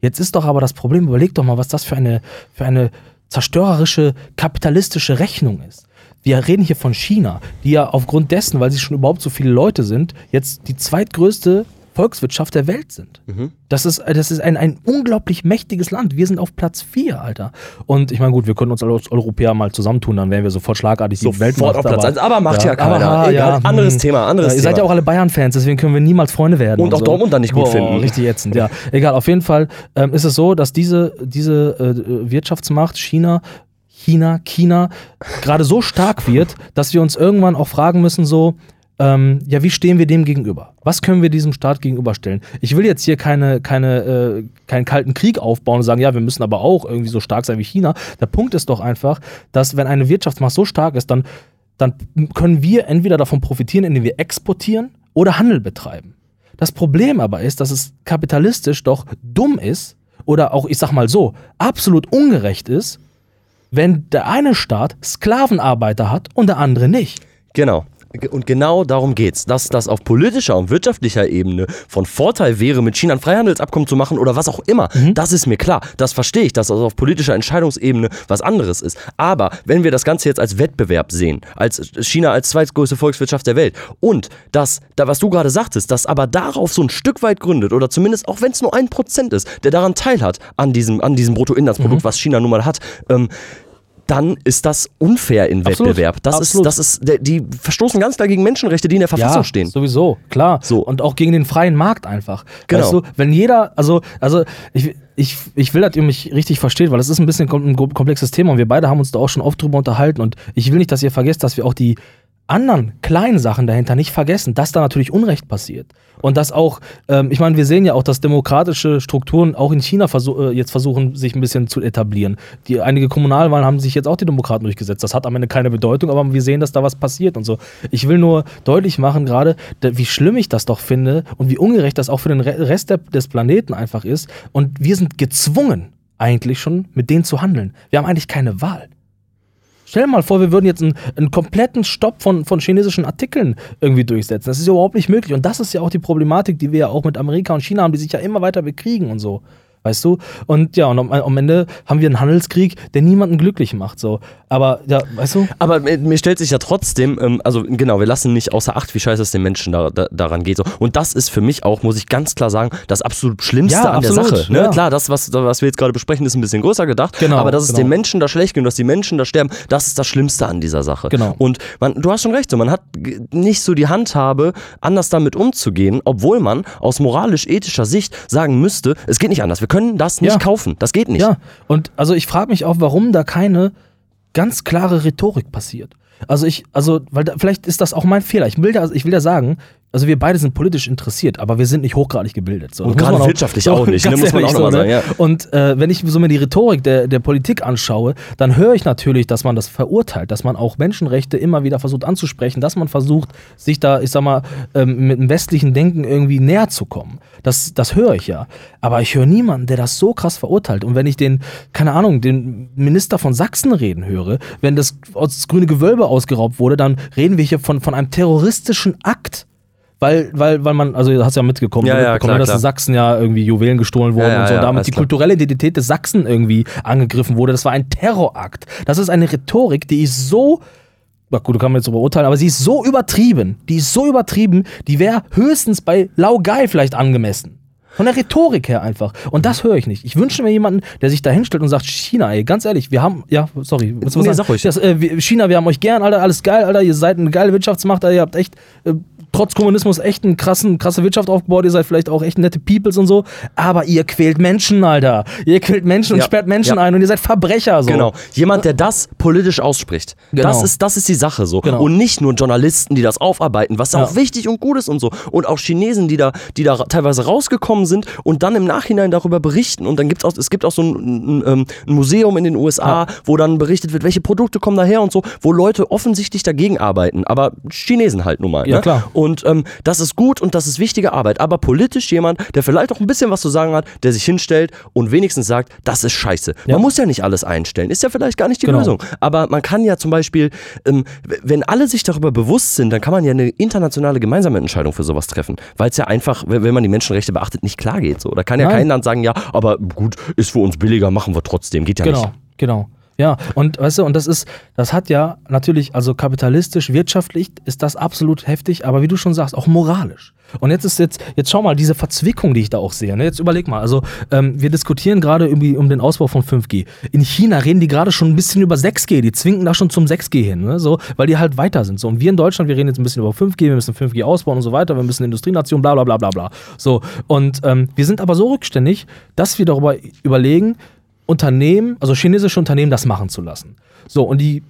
S1: Jetzt ist doch aber das Problem, überleg doch mal, was das für eine, für eine zerstörerische, kapitalistische Rechnung ist. Wir reden hier von China, die ja aufgrund dessen, weil sie schon überhaupt so viele Leute sind, jetzt die zweitgrößte Volkswirtschaft der Welt sind. Das ist, das ist ein, ein unglaublich mächtiges Land. Wir sind auf Platz 4, Alter. Und ich meine, gut, wir können uns als Europäer mal zusammentun, dann wären wir sofort schlagartig die
S4: Sofort
S1: Weltmacht.
S4: auf Platz eins. Aber macht ja keiner.
S1: aber,
S4: Egal, anderes Thema, anderes
S1: ja, Ihr seid
S4: Thema.
S1: ja auch alle Bayern-Fans, deswegen können wir niemals Freunde werden.
S4: Und auch Dortmund dann nicht gut
S1: Boah,
S4: finden.
S1: Richtig ätzend, ja. Egal, auf jeden Fall ähm, ist es so, dass diese, diese äh, Wirtschaftsmacht China China, China gerade so stark wird, dass wir uns irgendwann auch fragen müssen, so, ähm, ja, wie stehen wir dem gegenüber? Was können wir diesem Staat gegenüberstellen? Ich will jetzt hier keine, keine, äh, keinen kalten Krieg aufbauen und sagen, ja, wir müssen aber auch irgendwie so stark sein wie China. Der Punkt ist doch einfach, dass wenn eine Wirtschaftsmacht so stark ist, dann, dann können wir entweder davon profitieren, indem wir exportieren oder Handel betreiben. Das Problem aber ist, dass es kapitalistisch doch dumm ist oder auch, ich sag mal so, absolut ungerecht ist, wenn der eine Staat Sklavenarbeiter hat und der andere nicht.
S4: Genau. Und genau darum geht's. Dass das auf politischer und wirtschaftlicher Ebene von Vorteil wäre, mit China ein Freihandelsabkommen zu machen oder was auch immer, das ist mir klar. Das verstehe ich, dass das auf politischer Entscheidungsebene was anderes ist. Aber wenn wir das Ganze jetzt als Wettbewerb sehen, als China als zweitgrößte Volkswirtschaft der Welt und das, da was du gerade sagtest, das aber darauf so ein Stück weit gründet oder zumindest auch wenn es nur ein Prozent ist, der daran teilhat an diesem, an diesem Bruttoinlandsprodukt, was China nun mal hat, ähm, dann ist das unfair im
S1: Absolut.
S4: Wettbewerb. Das
S1: Absolut.
S4: ist, das ist, die verstoßen ganz klar gegen Menschenrechte, die in der Verfassung stehen.
S1: Sowieso, klar.
S4: So.
S1: Und auch gegen den freien Markt einfach.
S4: Genau.
S1: Weißt du, wenn jeder, also, also ich, ich, ich will, dass ihr mich richtig versteht, weil das ist ein bisschen ein kom- komplexes Thema und wir beide haben uns da auch schon oft drüber unterhalten und ich will nicht, dass ihr vergesst, dass wir auch die anderen kleinen Sachen dahinter nicht vergessen, dass da natürlich Unrecht passiert. Und dass auch, ähm, ich meine, wir sehen ja auch, dass demokratische Strukturen auch in China versuch, äh, jetzt versuchen, sich ein bisschen zu etablieren. Die, einige Kommunalwahlen haben sich jetzt auch die Demokraten durchgesetzt. Das hat am Ende keine Bedeutung, aber wir sehen, dass da was passiert und so. Ich will nur deutlich machen gerade, wie schlimm ich das doch finde und wie ungerecht das auch für den Re Rest der, des Planeten einfach ist. Und wir sind gezwungen, eigentlich schon mit denen zu handeln. Wir haben eigentlich keine Wahl. Stell dir mal vor, wir würden jetzt einen, einen kompletten Stopp von, von chinesischen Artikeln irgendwie durchsetzen. Das ist ja überhaupt nicht möglich. Und das ist ja auch die Problematik, die wir ja auch mit Amerika und China haben, die sich ja immer weiter bekriegen und so. Weißt du? Und ja, und am, am Ende haben wir einen Handelskrieg, der niemanden glücklich macht. So. Aber ja, weißt du?
S4: Aber mir mir stellt sich ja trotzdem, ähm, also genau, wir lassen nicht außer Acht, wie scheiße es den Menschen da, da, daran geht. So. Und das ist für mich auch, muss ich ganz klar sagen, das absolut Schlimmste
S1: Ja,
S4: an der
S1: absolut,
S4: Sache. Ne?
S1: ja.
S4: Klar, das, was, was wir jetzt gerade besprechen, ist ein bisschen größer gedacht.
S1: Genau,
S4: aber dass es
S1: genau.
S4: den Menschen da schlecht geht und dass die Menschen da sterben, das ist das Schlimmste an dieser Sache.
S1: Genau.
S4: Und man, du hast schon recht, so, man hat nicht so die Handhabe, anders damit umzugehen, obwohl man aus moralisch-ethischer Sicht sagen müsste, es geht nicht anders. Wir können das nicht
S1: Ja.
S4: kaufen. Das geht nicht.
S1: Ja, und also ich frage mich auch, warum da keine ganz klare Rhetorik passiert. Also ich, also, weil da, vielleicht ist das auch mein Fehler. Ich will da, ich will da sagen, also wir beide sind politisch interessiert, aber wir sind nicht hochgradig gebildet. So.
S4: Und gerade wirtschaftlich auch nicht, ne? Muss man auch noch mal sagen, ja.
S1: Und äh, wenn ich so mir die Rhetorik der, der Politik anschaue, dann höre ich natürlich, dass man das verurteilt, dass man auch Menschenrechte immer wieder versucht anzusprechen, dass man versucht, sich da, ich sag mal, ähm, mit dem westlichen Denken irgendwie näher zu kommen. Das, das höre ich ja. Aber ich höre niemanden, der das so krass verurteilt. Und wenn ich den, keine Ahnung, den Minister von Sachsen reden höre, wenn das, das grüne Gewölbe ausgeraubt wurde, dann reden wir hier von, von einem terroristischen Akt. Weil, weil, weil man, also du hast ja mitgekommen,
S4: Ja, ja, klar,
S1: dass
S4: klar.
S1: in Sachsen ja irgendwie Juwelen gestohlen wurden
S4: Ja,
S1: und so,
S4: ja,
S1: damit die
S4: klar.
S1: kulturelle Identität des Sachsen irgendwie angegriffen wurde. Das war ein Terrorakt. Das ist eine Rhetorik, die ist so, na gut, du kannst mir jetzt so beurteilen, aber sie ist so übertrieben, die ist so übertrieben, die wäre höchstens bei Laugai vielleicht angemessen. Von der Rhetorik her einfach. Und das höre ich nicht. Ich wünsche mir jemanden, der sich da hinstellt und sagt, China, ey, ganz ehrlich, wir haben, ja, sorry, was
S4: Nee,
S1: sagen?
S4: sag ruhig.
S1: Das, äh, China, wir haben euch gern, Alter, alles geil, Alter, ihr seid eine geile Wirtschaftsmacht, Alter, ihr habt echt, äh, trotz Kommunismus echt eine krassen, krasse Wirtschaft aufgebaut, ihr seid vielleicht auch echt nette Peoples und so, aber ihr quält Menschen, Alter. Ihr quält Menschen und
S4: Ja,
S1: sperrt Menschen
S4: ja.
S1: ein und ihr seid Verbrecher, so.
S4: Genau. Jemand, der das politisch ausspricht.
S1: Genau.
S4: Das, ist, das ist die Sache so.
S1: Genau.
S4: Und nicht nur Journalisten, die das aufarbeiten, was
S1: Ja.
S4: auch wichtig und gut ist und so. Und auch Chinesen, die da, die da teilweise rausgekommen sind und dann im Nachhinein darüber berichten. Und dann gibt es auch, es gibt auch so ein, ein, ähm, ein Museum in den USA, wo dann berichtet wird, welche Produkte kommen daher und so, wo Leute offensichtlich dagegen arbeiten. Aber Chinesen halt nun mal.
S1: Ja,
S4: ne?
S1: klar.
S4: Und ähm, das ist gut und das ist wichtige Arbeit. Aber politisch jemand, der vielleicht auch ein bisschen was zu sagen hat, der sich hinstellt und wenigstens sagt, das ist scheiße.
S1: Ja.
S4: Man muss ja nicht alles einstellen. Ist ja vielleicht gar nicht die
S1: Genau.
S4: Lösung. Aber man kann ja zum Beispiel, ähm, wenn alle sich darüber bewusst sind, dann kann man ja eine internationale gemeinsame Entscheidung für sowas treffen. Weil es ja einfach, wenn man die Menschenrechte beachtet, nicht klar geht. So. Da kann ja
S1: Nein.
S4: kein Land sagen, ja, aber gut, ist für uns billiger, machen wir trotzdem. Geht ja
S1: Genau,
S4: nicht.
S1: genau. Ja, und weißt du, und das ist, das hat ja natürlich, also kapitalistisch, wirtschaftlich ist das absolut heftig, aber wie du schon sagst, auch moralisch. Und jetzt ist jetzt, jetzt schau mal, diese Verzwickung, die ich da auch sehe. Ne? Jetzt überleg mal, also ähm, wir diskutieren gerade irgendwie um den Ausbau von 5G. In China reden die gerade schon ein bisschen über 6G, die zwinken da schon zum 6G hin, ne? so, weil die halt weiter sind. So, und wir in Deutschland, wir reden jetzt ein bisschen über 5G, wir müssen 5G ausbauen und so weiter, wir müssen Industrienation, bla bla bla bla bla. So, und ähm, wir sind aber so rückständig, dass wir darüber überlegen, Unternehmen, also chinesische Unternehmen, das machen zu lassen. So, und die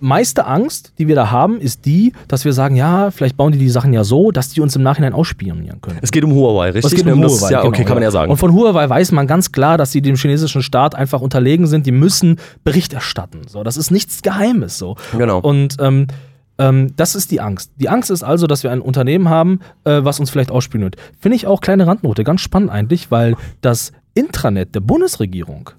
S1: meiste Angst, die wir da haben, ist die, dass wir sagen, ja, vielleicht bauen die die Sachen ja so, dass die uns im Nachhinein ausspionieren können.
S4: Es geht um Huawei, richtig?
S1: Es geht um
S4: das,
S1: Huawei,
S4: Ja, okay,
S1: genau,
S4: kann man ja sagen.
S1: Und von Huawei weiß man ganz klar, dass sie dem chinesischen Staat einfach unterlegen sind. Die müssen Bericht erstatten. So, das ist nichts Geheimes. So.
S4: Genau.
S1: Und ähm, Ähm, das ist die Angst. Die Angst ist also, dass wir ein Unternehmen haben, äh, was uns vielleicht ausspioniert. Finde ich auch kleine Randnote, ganz spannend eigentlich, weil das Intranet der Bundesregierung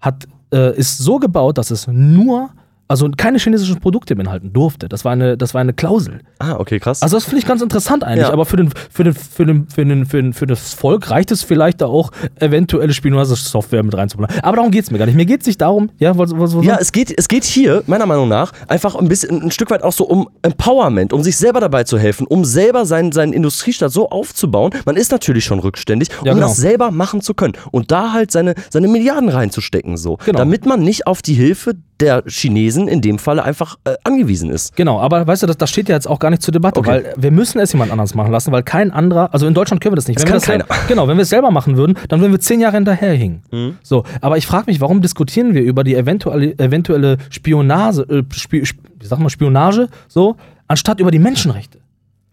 S1: hat, äh, ist so gebaut, dass es nur also keine chinesischen Produkte beinhalten durfte. Das war eine, das war eine Klausel.
S4: Ah, okay, krass.
S1: Also das finde ich ganz interessant eigentlich,
S4: Ja.
S1: aber für, den, für, den, für, den, für, den, für, den, für das Volk reicht es vielleicht da auch eventuelle Spionage-Software mit reinzubringen. Aber darum geht es mir gar nicht. Mir geht es nicht darum, ja, was, was, was
S4: Ja, es geht, es geht hier, meiner Meinung nach, einfach ein bisschen, ein Stück weit auch so um Empowerment, um sich selber dabei zu helfen, um selber seinen, seinen Industriestaat so aufzubauen. Man ist natürlich schon rückständig, um
S1: Ja, genau.
S4: das selber machen zu können. Und da halt seine, seine Milliarden reinzustecken, so.
S1: Genau.
S4: Damit man nicht auf die Hilfe der Chinesen in dem Falle einfach äh, angewiesen ist.
S1: Genau, aber weißt du, das, das steht ja jetzt auch gar nicht zur Debatte,
S4: Okay.
S1: weil wir müssen es jemand anders machen lassen, weil kein anderer, also in Deutschland können wir das nicht.
S4: Das
S1: wenn wir
S4: kann
S1: das sel- Genau, wenn wir es selber machen würden, dann würden wir zehn Jahre hinterherhingen.
S4: Mhm.
S1: So, aber ich frage mich, warum diskutieren wir über die eventuelle, eventuelle Spionage, äh, Sp- wie sagt man, Spionage, so, anstatt über die Menschenrechte?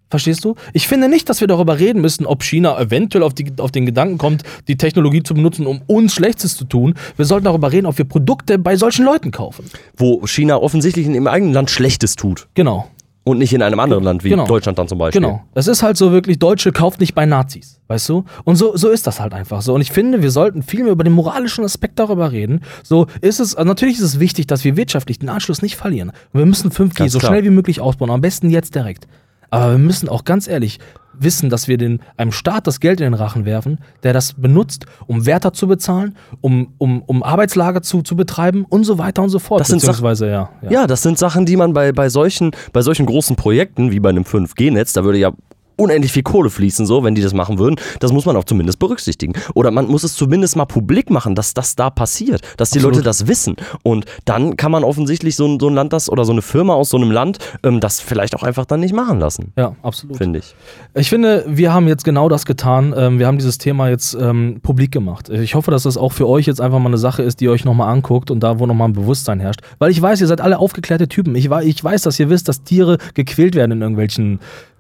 S1: Verstehst du? Ich finde nicht, dass wir darüber reden müssen, ob China eventuell auf, die, auf den Gedanken kommt, die Technologie zu benutzen, um uns Schlechtes zu tun. Wir sollten darüber reden, ob wir Produkte bei solchen Leuten kaufen.
S4: Wo China offensichtlich in ihrem eigenen Land Schlechtes tut.
S1: Genau.
S4: Und nicht in einem anderen Land wie
S1: Genau.
S4: Deutschland dann zum Beispiel.
S1: Genau. Es ist halt so wirklich, Deutsche kauft nicht bei Nazis, weißt du? Und so, so ist das halt einfach so. Und ich finde, wir sollten viel mehr über den moralischen Aspekt darüber reden. So ist es, also natürlich ist es wichtig, dass wir wirtschaftlich den Anschluss nicht verlieren. Wir müssen 5G
S4: Ganz
S1: so
S4: klar.
S1: schnell wie möglich ausbauen, am besten jetzt direkt. Aber wir müssen auch ganz ehrlich wissen, dass wir den, einem Staat das Geld in den Rachen werfen, der das benutzt, um Wärter zu bezahlen, um, um, um Arbeitslager zu, zu betreiben und so weiter und so fort.
S4: Das sind Sachen-
S1: Beziehungsweise, ja, ja.
S4: Ja, das sind Sachen, die man bei, bei, solchen, bei solchen großen Projekten wie bei einem 5G-Netz, da würde ja unendlich viel Kohle fließen, so, wenn die das machen würden. Das muss man auch zumindest berücksichtigen. Oder man muss es zumindest mal publik machen, dass das da passiert, dass die
S1: Absolut.
S4: Leute das wissen. Und dann kann man offensichtlich so ein, so ein Land das oder so eine Firma aus so einem Land ähm, das vielleicht auch einfach dann nicht machen lassen,
S1: ja, absolut.
S4: finde ich.
S1: Ich finde, wir haben jetzt genau das getan. Ähm, wir haben dieses Thema jetzt ähm, publik gemacht. Ich hoffe, dass das auch für euch jetzt einfach mal eine Sache ist, die ihr euch nochmal anguckt und da, wo nochmal ein Bewusstsein herrscht. Weil ich weiß, ihr seid alle aufgeklärte Typen. Ich, ich weiß, dass ihr wisst, dass Tiere gequält werden in irgendwelchen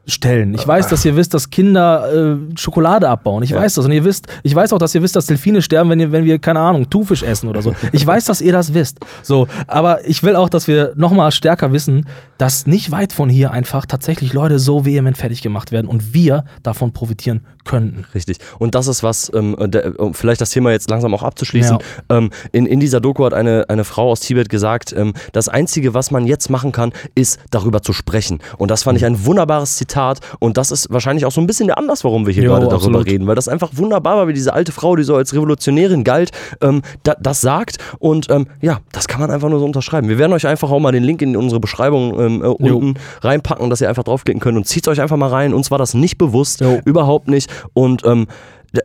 S1: Stellen. Ich weiß, dass ihr wisst, dass Kinder äh, Schokolade abbauen. Ich weiß das. Und ihr wisst, ich weiß auch, dass ihr wisst, dass Delfine sterben, wenn, ihr, wenn wir, keine Ahnung, Thunfisch essen oder so. Ich weiß, dass ihr das wisst. So, aber ich will auch, dass wir nochmal stärker wissen, dass nicht weit von hier einfach tatsächlich Leute so vehement fertig gemacht werden und wir davon profitieren könnten.
S4: Richtig. Und das ist was, ähm, der, um vielleicht das Thema jetzt langsam auch abzuschließen.
S1: Ja.
S4: Ähm, in, in dieser Doku hat eine, eine Frau aus Tibet gesagt, ähm, das Einzige, was man jetzt machen kann, ist darüber zu sprechen. Und das fand ich ein wunderbares Zitat. Und das ist wahrscheinlich auch so ein bisschen der Anlass, warum wir hier
S1: Jo,
S4: gerade darüber
S1: absolut.
S4: reden. Weil das einfach wunderbar war, wie diese alte Frau, die so als Revolutionärin galt, ähm, da, das sagt. Und ähm, ja, das kann man einfach nur so unterschreiben. Wir werden euch einfach auch mal den Link in unsere Beschreibung ähm, äh, unten reinpacken, dass ihr einfach draufklicken könnt und zieht euch einfach mal rein. Uns war das nicht bewusst,
S1: Jo.
S4: überhaupt nicht. Und ähm,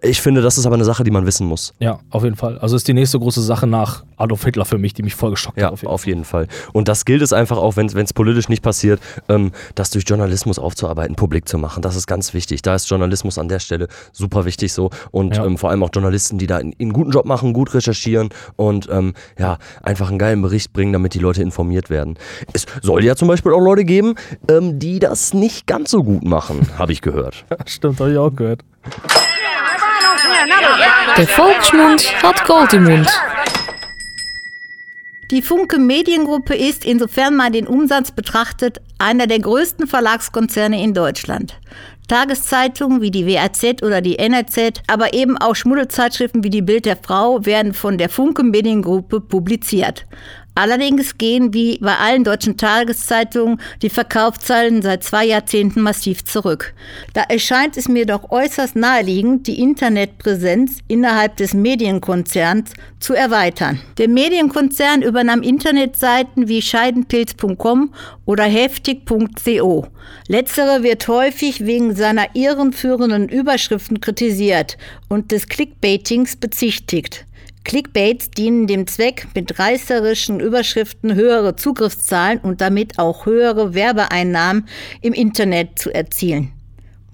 S4: ich finde, das ist aber eine Sache, die man wissen muss.
S1: Ja, auf jeden Fall. Also ist die nächste große Sache nach Adolf Hitler für mich, die mich voll geschockt
S4: Ja,
S1: hat. Auf jeden
S4: auf jeden Fall. Und das gilt es einfach auch, wenn es politisch nicht passiert, ähm, das durch Journalismus aufzuarbeiten, publik zu machen. Das ist ganz wichtig. Da ist Journalismus an der Stelle super wichtig so. Und
S1: Ja.
S4: ähm, vor allem auch Journalisten, die da einen, einen guten Job machen, gut recherchieren und ähm, ja, einfach einen geilen Bericht bringen, damit die Leute informiert werden. Es soll ja zum Beispiel auch Leute geben, ähm, die das nicht ganz so gut machen, habe ich gehört.
S1: Fall. Stimmt, habe ich auch gehört.
S3: Der Volksmund hat Gold im Mund.
S2: Die Funke Mediengruppe ist, insofern man den Umsatz betrachtet, einer der größten Verlagskonzerne in Deutschland. Tageszeitungen wie die WAZ oder die NRZ, aber eben auch Schmuddelzeitschriften wie die Bild der Frau werden von der Funke Mediengruppe publiziert. Allerdings gehen wie bei allen deutschen Tageszeitungen die Verkaufszahlen seit zwei Jahrzehnten massiv zurück. Da erscheint es mir doch äußerst naheliegend, die Internetpräsenz innerhalb des Medienkonzerns zu erweitern. Der Medienkonzern übernahm Internetseiten wie scheidenpilz.com oder heftig.co. Letztere wird häufig wegen seiner irrenführenden Überschriften kritisiert und des Clickbaitings bezichtigt. Clickbaits dienen dem Zweck, mit reißerischen Überschriften höhere Zugriffszahlen und damit auch höhere Werbeeinnahmen im Internet zu erzielen.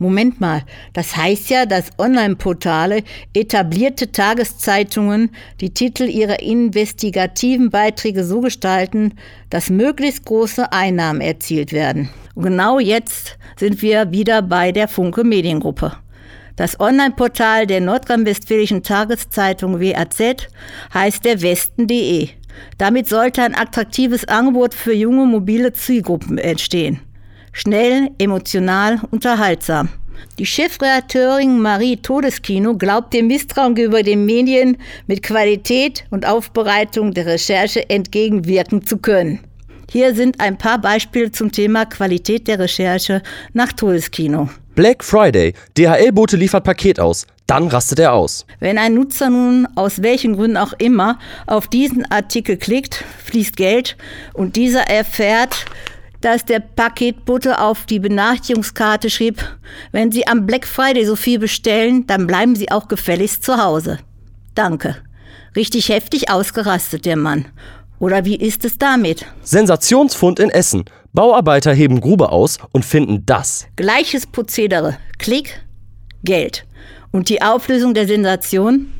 S2: Moment mal, das heißt ja, dass Online-Portale, etablierte Tageszeitungen die Titel ihrer investigativen Beiträge so gestalten, dass möglichst große Einnahmen erzielt werden. Und genau jetzt sind wir wieder bei der Funke Mediengruppe. Das Online-Portal der nordrhein-westfälischen Tageszeitung WAZ heißt der Westen.de. Damit sollte ein attraktives Angebot für junge mobile Zielgruppen entstehen. Schnell, emotional, unterhaltsam. Die Chefredakteurin Marie Todeskino glaubt dem Misstrauen gegenüber den Medien mit Qualität und Aufbereitung der Recherche entgegenwirken zu können. Hier sind ein paar Beispiele zum Thema Qualität der Recherche nach Todeskino.
S4: Black Friday. DHL-Bote liefert Paket aus. Dann rastet er aus.
S2: Wenn ein Nutzer nun aus welchen Gründen auch immer auf diesen Artikel klickt, fließt Geld und dieser erfährt, dass der Paketbote auf die Benachrichtigungskarte schrieb, wenn Sie am Black Friday so viel bestellen, dann bleiben Sie auch gefälligst zu Hause. Danke. Richtig heftig ausgerastet der Mann. Oder wie ist es damit?
S4: Sensationsfund in Essen. Bauarbeiter heben Grube aus und finden das.
S2: Gleiches Prozedere. Klick, Geld. Und die Auflösung der Sensation?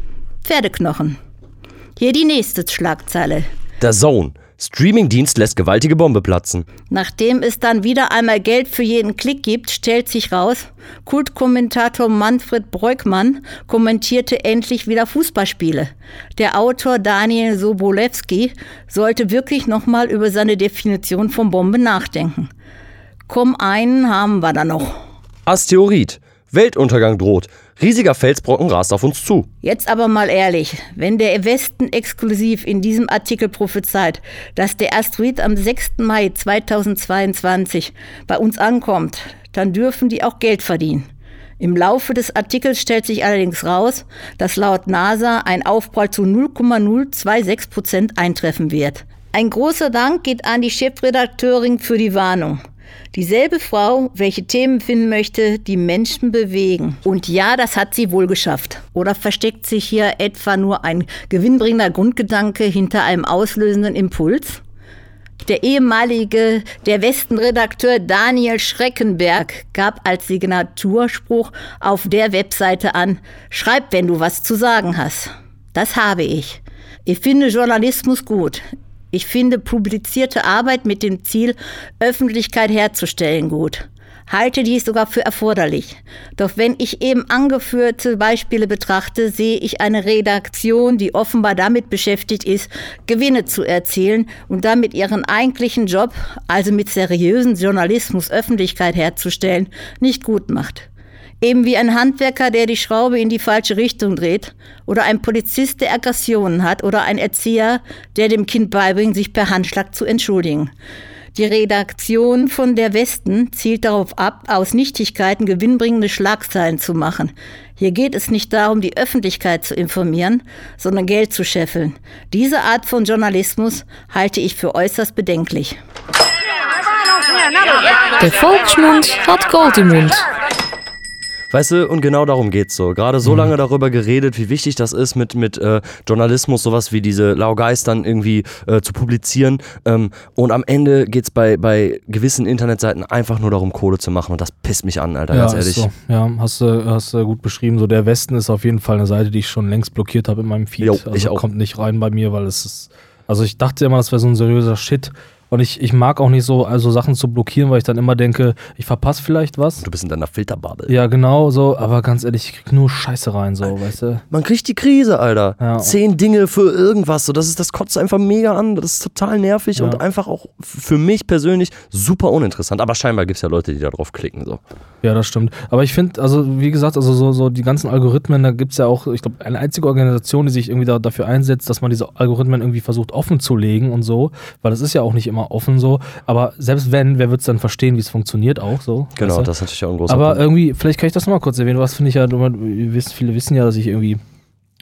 S2: Pferdeknochen. Hier die nächste Schlagzeile.
S4: Der Zone. Streamingdienst lässt gewaltige Bombe platzen.
S2: Nachdem es dann wieder einmal Geld für jeden Klick gibt, stellt sich raus, Kultkommentator Manfred Breukmann kommentierte endlich wieder Fußballspiele. Der Autor Daniel Sobolewski sollte wirklich nochmal über seine Definition von Bombe nachdenken. Komm, einen haben wir da noch.
S4: Asteroid. Weltuntergang droht. Riesiger Felsbrocken rast auf uns zu.
S2: Jetzt aber mal ehrlich, wenn der Westen exklusiv in diesem Artikel prophezeit, dass der Asteroid am 6. Mai 2022 bei uns ankommt, dann dürfen die auch Geld verdienen. Im Laufe des Artikels stellt sich allerdings raus, dass laut NASA ein Aufprall zu 0,026 Prozent eintreffen wird. Ein großer Dank geht an die Chefredakteurin für die Warnung. Dieselbe Frau, welche Themen finden möchte, die Menschen bewegen. Und ja, das hat sie wohl geschafft. Oder versteckt sich hier etwa nur ein gewinnbringender Grundgedanke hinter einem auslösenden Impuls? Der ehemalige Der Westen-Redakteur Daniel Schreckenberg gab als Signaturspruch auf der Webseite an, schreib, wenn du was zu sagen hast. Das habe ich. Ich finde Journalismus gut. Ich finde publizierte Arbeit mit dem Ziel, Öffentlichkeit herzustellen gut. Halte dies sogar für erforderlich. Doch wenn ich eben angeführte Beispiele betrachte, sehe ich eine Redaktion, die offenbar damit beschäftigt ist, Gewinne zu erzielen und damit ihren eigentlichen Job, also mit seriösen Journalismus Öffentlichkeit herzustellen, nicht gut macht. Eben wie ein Handwerker, der die Schraube in die falsche Richtung dreht, oder ein Polizist, der Aggressionen hat, oder ein Erzieher, der dem Kind beibringt, sich per Handschlag zu entschuldigen. Die Redaktion von der Westen zielt darauf ab, aus Nichtigkeiten gewinnbringende Schlagzeilen zu machen. Hier geht es nicht darum, die Öffentlichkeit zu informieren, sondern Geld zu scheffeln. Diese Art von Journalismus halte ich für äußerst bedenklich.
S3: Der Volksmund hat Gold im Mund.
S4: Weißt du, und genau darum geht's so. Gerade so lange darüber geredet, wie wichtig das ist, mit, mit äh, Journalismus, sowas wie diese Laugais dann irgendwie äh, zu publizieren. Ähm, und am Ende geht's bei, bei gewissen Internetseiten einfach nur darum, Kohle zu machen. Und das pisst mich an, Alter,
S1: ja,
S4: ganz
S1: ist
S4: ehrlich.
S1: So. Ja, hast du hast du gut beschrieben. So der Westen ist auf jeden Fall eine Seite, die ich schon längst blockiert habe in meinem Feed.
S4: Jo,
S1: also
S4: ich auch.
S1: kommt nicht rein bei mir, weil es ist. Also ich dachte immer, das wäre so ein seriöser Shit. Und ich, ich mag auch nicht so also Sachen zu blockieren, weil ich dann immer denke, ich verpasse vielleicht was.
S4: Du bist in deiner Filterbubble.
S1: Ja, genau so, aber ganz ehrlich, ich krieg nur Scheiße rein, so, weißt du?
S4: Man kriegt die Krise, Alter.
S1: Ja.
S4: Zehn Dinge für irgendwas. So, das, ist, das kotzt einfach mega an. Das ist total nervig
S1: Ja.
S4: und einfach auch für mich persönlich super uninteressant. Aber scheinbar gibt es ja Leute, die da drauf klicken. So.
S1: Ja, das stimmt. Aber ich finde, also wie gesagt, also so, so die ganzen Algorithmen, da gibt es ja auch, ich glaube, eine einzige Organisation, die sich irgendwie da, dafür einsetzt, dass man diese Algorithmen irgendwie versucht offen zu legen und so, weil das ist ja auch nicht immer offen so. Aber selbst wenn, wer wird es dann verstehen, wie es funktioniert auch so?
S4: Genau,
S1: weißt du?
S4: das ist natürlich auch ein großer
S1: Aber
S4: Punkt.
S1: irgendwie, vielleicht kann ich das nochmal kurz erwähnen, was finde ich ja, viele wissen ja, dass ich irgendwie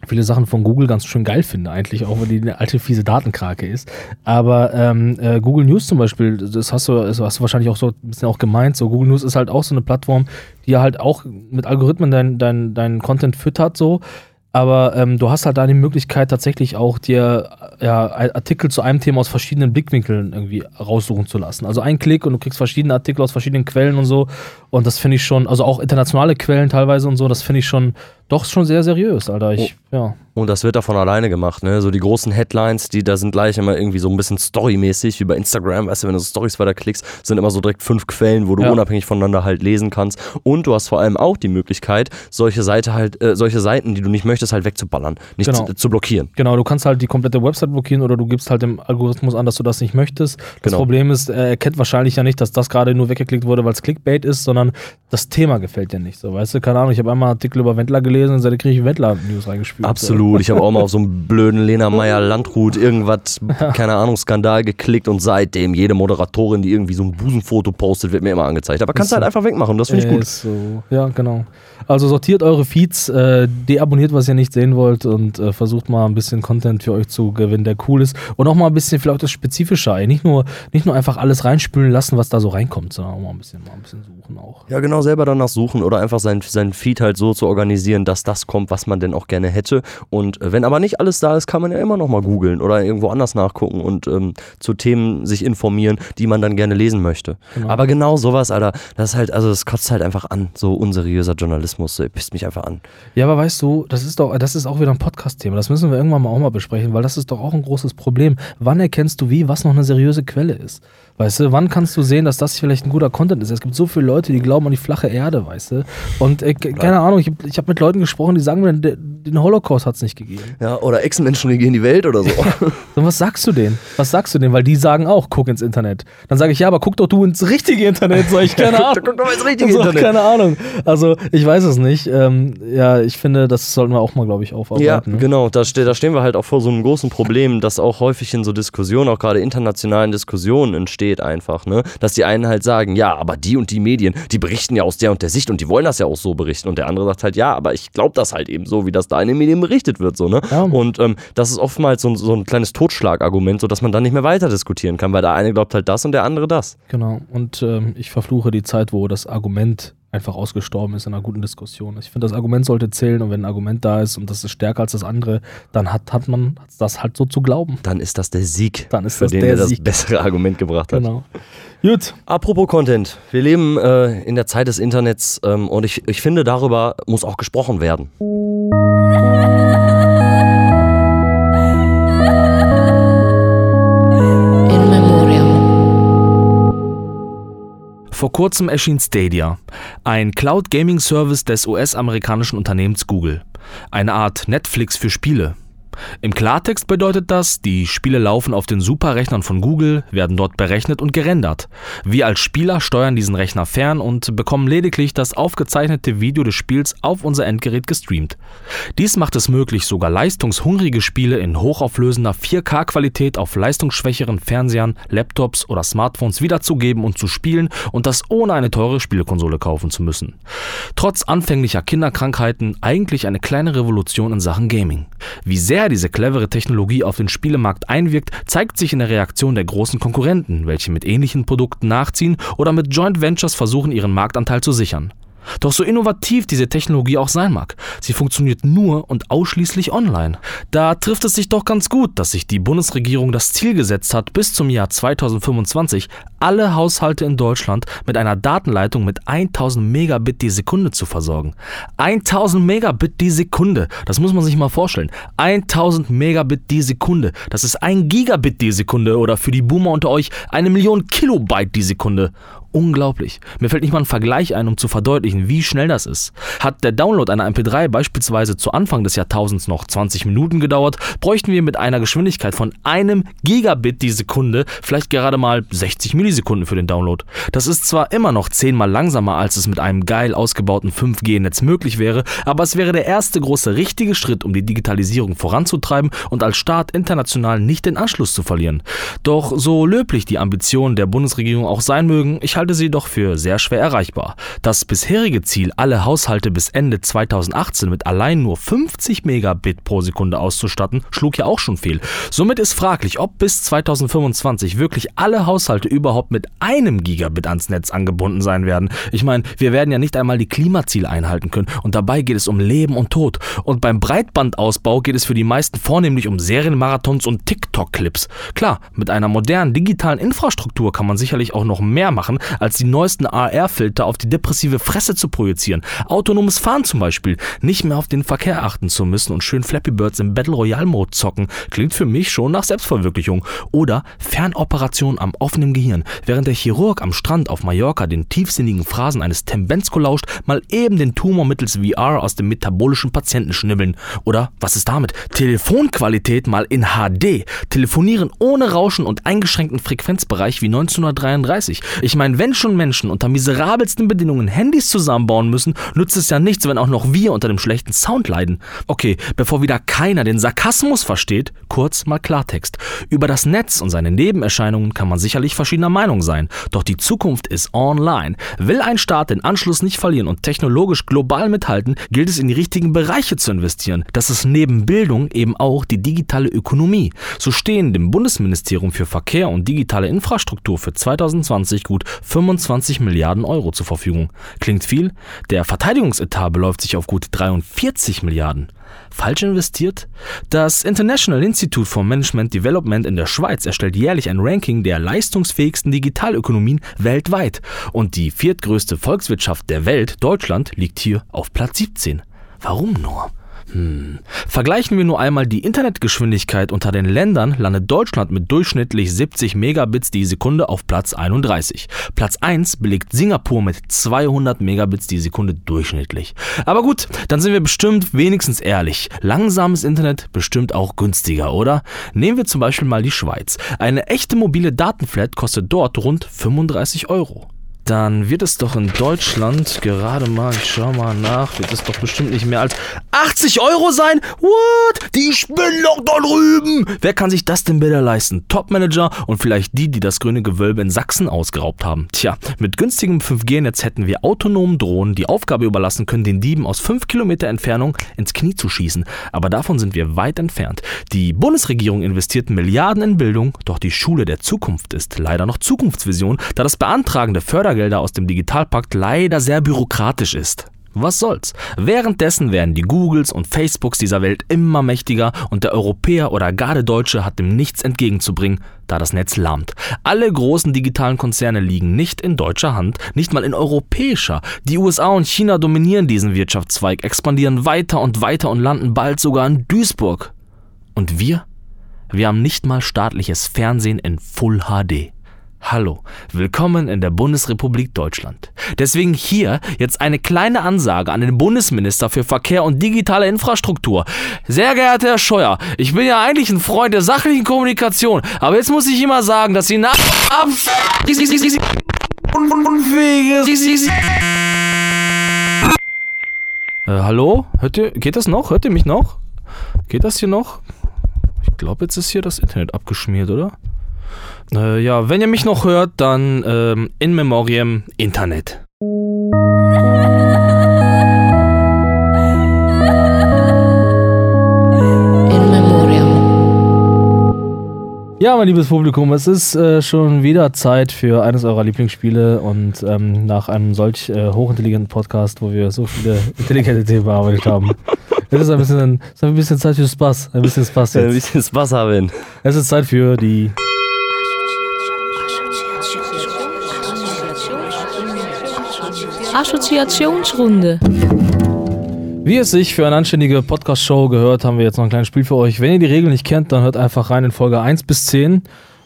S1: viele Sachen von Google ganz schön geil finde, eigentlich, auch wenn die eine alte fiese Datenkrake ist. Aber ähm, äh, Google News zum Beispiel, das hast du, das hast du wahrscheinlich auch so ein bisschen auch gemeint. So, Google News ist halt auch so eine Plattform, die halt auch mit Algorithmen deinen dein, dein Content füttert, so. Aber ähm, du hast halt da die Möglichkeit, tatsächlich auch dir ja, Artikel zu einem Thema aus verschiedenen Blickwinkeln irgendwie raussuchen zu lassen. Also ein Klick und du kriegst verschiedene Artikel aus verschiedenen Quellen und so. Und das finde ich schon, also auch internationale Quellen teilweise und so, das finde ich schon
S5: Doch schon sehr seriös, Alter. Ich, ja.
S4: Und das wird da von alleine gemacht, ne? So die großen Headlines, die da sind gleich immer irgendwie so ein bisschen storymäßig, wie bei Instagram, weißt du, wenn du so Stories weiterklickst, sind immer so direkt fünf Quellen, wo du
S5: Ja.
S4: unabhängig voneinander halt lesen kannst. Und du hast vor allem auch die Möglichkeit, solche Seite halt, äh, solche Seiten, die du nicht möchtest, halt wegzuballern, nicht
S5: Genau.
S4: zu, zu blockieren.
S5: Genau, du kannst halt die komplette Website blockieren oder du gibst halt dem Algorithmus an, dass du das nicht möchtest. Das
S4: Genau.
S5: Problem ist, er erkennt wahrscheinlich ja nicht, dass das gerade nur weggeklickt wurde, weil es Clickbait ist, sondern das Thema gefällt dir nicht. So, weißt du, keine Ahnung, ich habe einmal einen Artikel über Wendler gelesen und seitdem kriege ich Wendler-News reingespült.
S4: Absolut. Ich habe auch mal auf so einen blöden Lena Meyer Landrut irgendwas, keine Ahnung, Skandal geklickt und seitdem jede Moderatorin, die irgendwie so ein Busenfoto postet, wird mir immer angezeigt. Aber kannst
S5: Ist
S4: du halt
S5: so.
S4: einfach wegmachen. Das finde ich gut.
S5: Ist so. Ja, genau. Also sortiert eure Feeds, äh, deabonniert, was ihr nicht sehen wollt und äh, versucht mal ein bisschen Content für euch zu gewinnen, der cool ist. Und auch mal ein bisschen vielleicht das Spezifische. Ey. Nicht, nur, nicht nur einfach alles reinspülen lassen, was da so reinkommt, sondern auch mal ein bisschen, mal ein bisschen suchen auch.
S4: Ja, genau, selber danach suchen oder einfach sein, sein Feed halt so zu organisieren, dass das kommt, was man denn auch gerne hätte. Und äh, wenn aber nicht alles da ist, kann man ja immer noch mal googeln oder irgendwo anders nachgucken und ähm, zu Themen sich informieren, die man dann gerne lesen möchte.
S5: Genau.
S4: Aber genau sowas, Alter, das ist halt, also das kotzt halt einfach an, so unseriöser Journalismus, so, pisst mich einfach an.
S5: Ja, aber weißt du, das ist doch, das ist auch wieder ein Podcast-Thema. Das müssen wir irgendwann mal auch mal besprechen, weil das ist doch auch ein großes Problem. Wann erkennst du wie, was noch eine seriöse Quelle ist? Weißt du, wann kannst du sehen, dass das vielleicht ein guter Content ist? Es gibt so viele Leute, die glauben an die flache Erde, weißt du? Und äh, ke- keine Ahnung, ich habe ich hab mit Leuten gesprochen, die sagen mir, den Holocaust hat es nicht gegeben.
S4: Ja, oder Ex-Menschen regieren die Welt oder so.
S5: So, was sagst du denen? Was sagst du denen? Weil die sagen auch, guck ins Internet. Dann sage ich, ja, aber guck doch du ins richtige Internet. Sag ich, keine Ahnung.
S4: Guck doch mal ins richtige
S5: so,
S4: Internet.
S5: Keine Ahnung. Also, ich weiß es nicht. Ähm, ja, ich finde, das sollten wir auch mal, glaube ich, aufarbeiten.
S4: Ja,
S5: ne?
S4: genau. Da, ste da stehen wir halt auch vor so einem großen Problem, das auch häufig in so Diskussionen, auch gerade internationalen Diskussionen entsteht einfach, ne? Dass die einen halt sagen, ja, aber die und die Medien, die berichten ja aus der und der Sicht und die wollen das ja auch so berichten. Und der andere sagt halt, ja, aber ich glaube das halt eben so, wie das da in den Medien berichtet wird, so, ne?
S5: Ja.
S4: Und ähm, das ist oftmals so, ein- so ein kleines Totschlagargument, so dass man dann nicht mehr weiter diskutieren kann, weil der eine glaubt halt das und der andere das.
S5: Genau. Und ähm, ich verfluche die Zeit, wo das Argument einfach ausgestorben ist in einer guten Diskussion. Ich finde, das Argument sollte zählen und wenn ein Argument da ist und das ist stärker als das andere, dann hat, hat man das halt so zu glauben.
S4: Dann ist das der Sieg,
S5: Dann ist
S4: für
S5: das
S4: den
S5: der
S4: das
S5: Sieg.
S4: bessere Argument gebracht hat.
S5: Genau. Gut.
S4: Apropos Content, wir leben äh, in der Zeit des Internets ähm, und ich, ich finde, darüber muss auch gesprochen werden.
S1: Vor kurzem erschien Stadia, ein Cloud-Gaming-Service des US-amerikanischen Unternehmens Google. Eine Art Netflix für Spiele. Im Klartext bedeutet das, die Spiele laufen auf den Superrechnern von Google, werden dort berechnet und gerendert. Wir als Spieler steuern diesen Rechner fern und bekommen lediglich das aufgezeichnete Video des Spiels auf unser Endgerät gestreamt. Dies macht es möglich, sogar leistungshungrige Spiele in hochauflösender 4K-Qualität auf leistungsschwächeren Fernsehern, Laptops oder Smartphones wiederzugeben und zu spielen und das ohne eine teure Spielekonsole kaufen zu müssen. Trotz anfänglicher Kinderkrankheiten eigentlich eine kleine Revolution in Sachen Gaming. Wie sehr diese clevere Technologie auf den Spielemarkt einwirkt, zeigt sich in der Reaktion der großen Konkurrenten, welche mit ähnlichen Produkten nachziehen oder mit Joint Ventures versuchen, ihren Marktanteil zu sichern. Doch so innovativ diese Technologie auch sein mag, sie funktioniert nur und ausschließlich online. Da trifft es sich doch ganz gut, dass sich die Bundesregierung das Ziel gesetzt hat, bis zum Jahr 2025 alle Haushalte in Deutschland mit einer Datenleitung mit 1000 Megabit die Sekunde zu versorgen. 1000 Megabit die Sekunde, das muss man sich mal vorstellen. 1000 Megabit die Sekunde, das ist ein Gigabit die Sekunde oder für die Boomer unter euch eine Million Kilobyte die Sekunde. Unglaublich. Mir fällt nicht mal ein Vergleich ein, um zu verdeutlichen, wie schnell das ist. Hat der Download einer MP3 beispielsweise zu Anfang des Jahrtausends noch 20 Minuten gedauert, bräuchten wir mit einer Geschwindigkeit von einem Gigabit die Sekunde vielleicht gerade mal 60 Millisekunden für den Download. Das ist zwar immer noch zehnmal langsamer, als es mit einem geil ausgebauten 5G-Netz möglich wäre, aber es wäre der erste große richtige Schritt, um die Digitalisierung voranzutreiben und als Staat international nicht den Anschluss zu verlieren. Doch so löblich die Ambitionen der Bundesregierung auch sein mögen, ich halte sie doch für sehr schwer erreichbar. Das bisherige Ziel, alle Haushalte bis Ende 2018 mit allein nur 50 Megabit pro Sekunde auszustatten, schlug ja auch schon fehl. Somit ist fraglich, ob bis 2025 wirklich alle Haushalte überhaupt mit einem Gigabit ans Netz angebunden sein werden. Ich meine, wir werden ja nicht einmal die Klimaziele einhalten können und dabei geht es um Leben und Tod. Und beim Breitbandausbau geht es für die meisten vornehmlich um Serienmarathons und TikTok-Clips. Klar, mit einer modernen digitalen Infrastruktur kann man sicherlich auch noch mehr machen, als die neuesten AR-Filter auf die depressive Fresse zu projizieren. Autonomes Fahren zum Beispiel. Nicht mehr auf den Verkehr achten zu müssen und schön Flappy Birds im Battle Royale Mode zocken. Klingt für mich schon nach Selbstverwirklichung. Oder Fernoperation am offenen Gehirn. Während der Chirurg am Strand auf Mallorca den tiefsinnigen Phrasen eines Tembensko lauscht, mal eben den Tumor mittels VR aus dem metabolischen Patienten schnibbeln. Oder, was ist damit? Telefonqualität mal in HD. Telefonieren ohne Rauschen und eingeschränkten Frequenzbereich wie 1933. Ich meine, wenn schon Menschen unter miserabelsten Bedingungen Handys zusammenbauen müssen, nützt es ja nichts, wenn auch noch wir unter dem schlechten Sound leiden. Okay, bevor wieder keiner den Sarkasmus versteht, kurz mal Klartext. Über das Netz und seine Nebenerscheinungen kann man sicherlich verschiedener Meinung sein. Doch die Zukunft ist online. Will ein Staat den Anschluss nicht verlieren und technologisch global mithalten, gilt es in die richtigen Bereiche zu investieren. Das ist neben Bildung eben auch die digitale Ökonomie. So stehen dem Bundesministerium für Verkehr und digitale Infrastruktur für 2020 gut 25 Milliarden Euro zur Verfügung. Klingt viel? Der Verteidigungsetat beläuft sich auf gut 43 Milliarden. Falsch investiert? Das International Institute for Management Development in der Schweiz erstellt jährlich ein Ranking der leistungsfähigsten Digitalökonomien weltweit. Und die viertgrößte Volkswirtschaft der Welt, Deutschland, liegt hier auf Platz 17. Warum nur? Hm. Vergleichen wir nur einmal die Internetgeschwindigkeit unter den Ländern, landet Deutschland mit durchschnittlich 70 Megabits die Sekunde auf Platz 31. Platz 1 belegt Singapur mit 200 Megabits die Sekunde durchschnittlich. Aber gut, dann sind wir bestimmt wenigstens ehrlich. Langsames Internet bestimmt auch günstiger, oder? Nehmen wir zum Beispiel mal die Schweiz. Eine echte mobile Datenflat kostet dort rund 35 Euro dann wird es doch in Deutschland gerade mal, ich schau mal nach, wird es doch bestimmt nicht mehr als 80 Euro sein? What? Die spinnen da drüben! Wer kann sich das denn bitte leisten? Topmanager und vielleicht die, die das grüne Gewölbe in Sachsen ausgeraubt haben. Tja, mit günstigem 5G-Netz hätten wir autonomen Drohnen die Aufgabe überlassen können, den Dieben aus 5 Kilometer Entfernung ins Knie zu schießen. Aber davon sind wir weit entfernt. Die Bundesregierung investiert Milliarden in Bildung, doch die Schule der Zukunft ist leider noch Zukunftsvision, da das Beantragen der Förder Fördergelder aus dem Digitalpakt leider sehr bürokratisch ist. Was soll's? Währenddessen werden die Googles und Facebooks dieser Welt immer mächtiger und der Europäer oder gar der Deutsche hat dem nichts entgegenzubringen, da das Netz lahmt. Alle großen digitalen Konzerne liegen nicht in deutscher Hand, nicht mal in europäischer. Die USA und China dominieren diesen Wirtschaftszweig, expandieren weiter und weiter und landen bald sogar in Duisburg. Und wir? Wir haben nicht mal staatliches Fernsehen in Full HD. Hallo, willkommen in der Bundesrepublik Deutschland. Deswegen hier jetzt eine kleine Ansage an den Bundesminister für Verkehr und digitale Infrastruktur. Sehr geehrter Herr Scheuer, ich bin ja eigentlich ein Freund der sachlichen Kommunikation, aber jetzt muss ich immer sagen, dass Sie nach äh, hallo? Hört ihr, geht das noch? Hört ihr mich noch? Geht das hier noch? Ich glaube, jetzt ist hier das Internet abgeschmiert, oder? Äh, ja, wenn ihr mich noch hört, dann ähm, in Memoriam Internet.
S6: Ja, mein liebes Publikum, es ist äh, schon wieder Zeit für eines eurer Lieblingsspiele und ähm, nach einem solch äh, hochintelligenten Podcast, wo wir so viele intelligente Themen bearbeitet haben. Es ist ein bisschen, es ist ein bisschen Zeit für Spaß. Ein bisschen Spaß
S4: Ein
S6: jetzt.
S4: bisschen Spaß haben.
S6: Es ist Zeit für die
S3: Assoziationsrunde.
S6: Wie es sich für eine anständige Podcast-Show gehört, haben wir jetzt noch ein kleines Spiel für euch. Wenn ihr die Regeln nicht kennt, dann hört einfach rein in Folge 1 bis 10.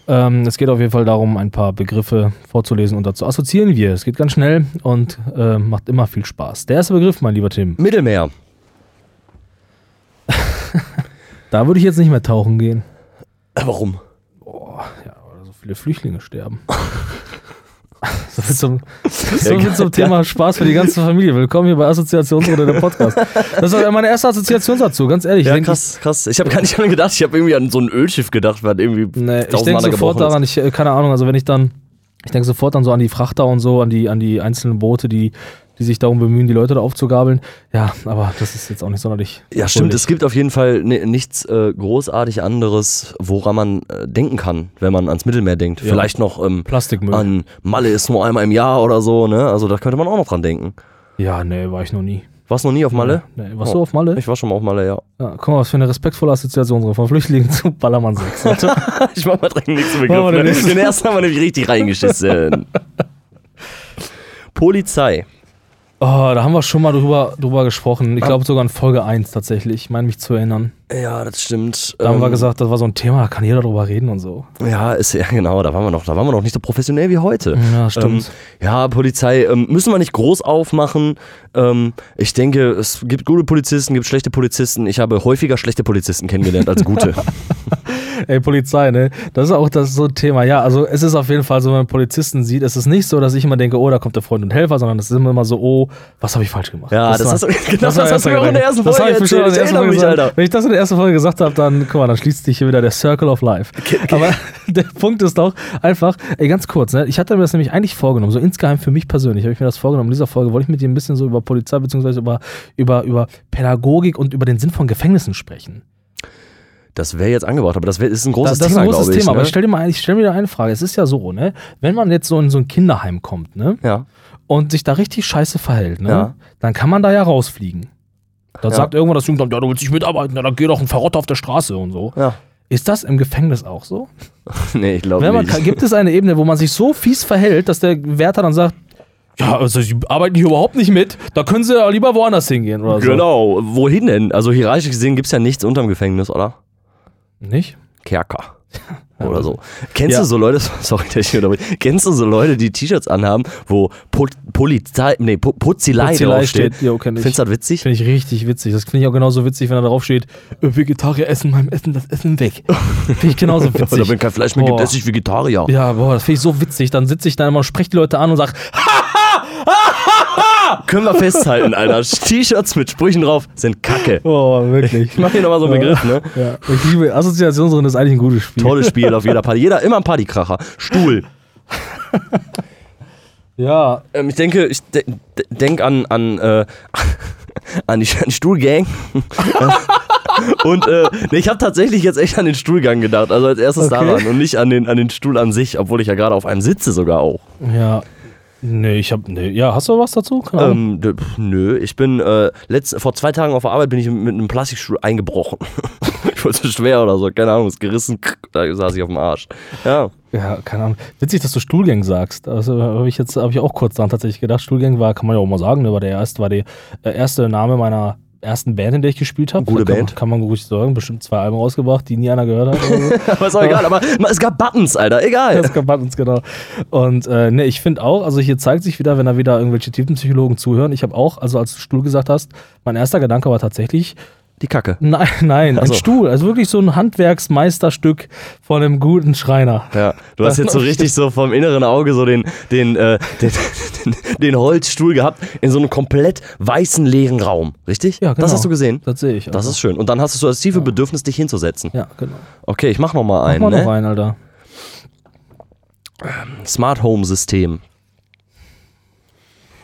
S6: Ähm, es geht auf jeden Fall darum, ein paar Begriffe vorzulesen und dazu assoziieren wir. Es geht ganz schnell und äh, macht immer viel Spaß. Der erste Begriff, mein lieber Tim.
S4: Mittelmeer.
S6: Da würde ich jetzt nicht mehr tauchen gehen.
S4: Äh, Warum?
S6: Boah, ja, weil so viele Flüchtlinge sterben. so viel zum, so viel zum Thema Spaß für die ganze Familie. Willkommen hier bei Assoziationsrunde der Podcast. Das war meine erste Assoziation dazu, ganz ehrlich.
S4: Ja,
S6: Ich denk,
S4: krass, krass. Ich habe gar nicht dran gedacht. Ich habe irgendwie an so ein Ölschiff gedacht, was irgendwie
S6: Nee, ich denke sofort
S4: ist.
S6: daran, ich, äh, keine Ahnung, also wenn ich dann, ich denke sofort dann so an die Frachter und so, an die, an die einzelnen Boote, die, die sich darum bemühen, die Leute da aufzugabeln. Ja, aber das ist jetzt auch nicht sonderlich.
S4: Ja, stimmt. Es gibt auf jeden Fall ni- nichts äh, großartig anderes, woran man äh, denken kann, wenn man ans Mittelmeer denkt.
S6: Ja.
S4: Vielleicht noch ähm,
S6: Plastikmüll.
S4: an Malle ist nur einmal im Jahr oder so, ne? Also da könnte man auch noch dran denken.
S6: ja, nee, war ich noch nie.
S4: Warst du noch nie auf Malle?
S6: Nee, warst du auf Malle?
S4: Ich war schon mal auf Malle, ja.
S6: ja, guck mal, was für eine respektvolle Assoziation so von Flüchtlingen zu Ballermann 6. Alter.
S4: Ich mach mal direkt den nächsten Begriff.
S6: den
S4: Ne? Den ersten haben wir nämlich richtig reingeschissen. Polizei.
S1: Oh, da haben wir schon mal drüber, drüber gesprochen. Ich glaube sogar in Folge 1 tatsächlich. Ich meine mich zu erinnern.
S4: Ja, das stimmt.
S1: Da haben wir
S4: Ähm,
S1: gesagt, das war so ein Thema, da kann jeder drüber reden und so.
S4: Ja, ist ja genau, da waren wir noch, da waren wir noch nicht so professionell wie heute.
S1: Ja, stimmt.
S4: Ähm, ja, Polizei ähm, müssen wir nicht groß aufmachen. Ähm, ich denke, es gibt gute Polizisten, gibt schlechte Polizisten. Ich habe häufiger schlechte Polizisten kennengelernt als gute.
S1: Ey, Polizei, ne? Das ist auch das so ein Thema. Ja, also es ist auf jeden Fall so, wenn man Polizisten sieht, es ist nicht so, dass ich immer denke, oh, da kommt der Freund und Helfer, sondern es ist immer so, oh, was habe ich falsch gemacht?
S4: Ja, das
S1: war-
S4: hast du- genau das
S1: war
S4: hast du mir auch in der ersten
S1: Das
S4: Folge
S1: ich bestimmt
S4: erzählt. Ich erinnere
S1: Folge
S4: mich,
S1: gesagt.
S4: Alter.
S1: Wenn ich das in der ersten Folge gesagt habe, dann, guck mal, dann schließt sich hier wieder der Circle of Life. Aber der Punkt ist doch einfach, ey, ganz kurz, ne? Ich hatte mir das nämlich eigentlich vorgenommen, so insgeheim für mich persönlich, habe ich mir das vorgenommen. In dieser Folge wollte ich mit dir ein bisschen so über Polizei beziehungsweise über, über, über Pädagogik und über den Sinn von Gefängnissen sprechen.
S4: Das wäre jetzt angebracht, aber das wär, ist ein großes
S1: das, das
S4: Thema,
S1: ist ein großes
S4: ich.
S1: Thema, aber
S4: ne?
S1: ich stell dir mal ein, ich stell mir da eine Frage. Es ist ja so, ne? Wenn man jetzt so in so ein Kinderheim kommt, ne?
S4: ja.
S1: Und sich da richtig scheiße verhält, ne?
S4: Ja.
S1: Dann kann man da ja rausfliegen. Dann
S4: Ja.
S1: sagt irgendwann das Jugendamt, ja, du willst nicht mitarbeiten, ja, dann geh doch ein Verrotter auf der Straße und so.
S4: Ja.
S1: Ist das im Gefängnis auch so?
S4: Nee, ich glaube nicht.
S1: gibt es eine Ebene, wo man sich so fies verhält, dass der Wärter dann sagt, ja, also sie arbeiten hier überhaupt nicht mit, da können sie ja lieber woanders hingehen oder so.
S4: Genau, wohin denn? Also hierarchisch gesehen gibt es ja nichts unterm Gefängnis, oder?
S1: Nicht?
S4: Kerker. Oder so. Kennst
S1: Ja.
S4: du so Leute, sorry, kennst du so Leute, die T-Shirts anhaben, wo Pol Polizei, nee, Po- Putzilei,
S1: Putzilei
S4: draufsteht?
S1: steht, jo, kenn ich.
S4: Findest du das witzig?
S1: Finde ich richtig witzig. Das finde ich auch genauso witzig, wenn da drauf steht, äh, Vegetarier essen beim Essen das Essen weg. Finde ich genauso witzig.
S4: Oder wenn kein Fleisch mehr gibt,
S1: Boah.
S4: esse ich Vegetarier.
S1: Ja, boah, das finde ich so witzig. Dann sitze ich da immer und spreche die Leute an und sage,
S4: Können wir festhalten, Alter. T-Shirts mit Sprüchen drauf sind Kacke.
S1: oh, wirklich.
S4: Ich mach hier nochmal so einen Begriff, ne?
S1: Ja, ich liebe Assoziationsrunde ist eigentlich ein gutes Spiel.
S4: Tolles Spiel auf jeder Party. Jeder immer ein Partykracher. Stuhl.
S1: Ja,
S4: Ähm, ich denke, ich de de denk an, an, äh, an die Stuhlgang. und äh, nee, ich habe tatsächlich jetzt echt an den Stuhlgang gedacht. Also als erstes
S1: Okay.
S4: daran und nicht an den, an den Stuhl an sich, obwohl ich ja gerade auf einem sitze sogar auch.
S1: ja. Nee, ich hab, nee. Ja, hast du was dazu?
S4: Ähm, nö, ich bin äh, letzt, vor zwei Tagen auf der Arbeit bin ich mit einem Plastikstuhl eingebrochen. ich wurde zu schwer oder so, keine Ahnung, ist gerissen, da saß ich auf dem Arsch. Ja.
S1: Ja, keine Ahnung. Witzig, dass du Stuhlgang sagst. Also habe ich jetzt habe ich auch kurz dran tatsächlich gedacht. Stuhlgang war, kann man ja auch mal sagen, ne, war der erste, war der äh, erste Name meiner ersten Band, in der ich gespielt habe.
S4: Gute
S1: kann,
S4: Band.
S1: Man, kann man ruhig sagen. Bestimmt zwei Alben rausgebracht, die nie einer gehört hat. So.
S4: Aber ist auch egal, aber es gab Buttons, Alter, egal.
S1: Das kann uns genau. Und äh, ne, ich finde auch, also hier zeigt sich wieder, wenn da wieder irgendwelche Tiefenpsychologen zuhören. Ich habe auch, also als du Stuhl gesagt hast, mein erster Gedanke war tatsächlich,
S4: Die Kacke.
S1: nein, nein,
S4: Ach
S1: ein. Stuhl. Also wirklich so ein Handwerksmeisterstück von einem guten Schreiner.
S4: Ja, du hast jetzt so richtig so vom inneren Auge so den, den, äh, den, den, den Holzstuhl gehabt in so einem komplett weißen, leeren Raum, richtig?
S1: Ja, genau.
S4: Das hast du gesehen?
S1: Das sehe ich.
S4: Das
S1: also.
S4: ist schön. Und dann hast du so das tiefe Bedürfnis, dich hinzusetzen.
S1: Ja, genau.
S4: Okay, ich mach noch mal
S1: Mach
S4: einen.
S1: mal noch
S4: ne?
S1: einen, Alter.
S4: Smart Home System.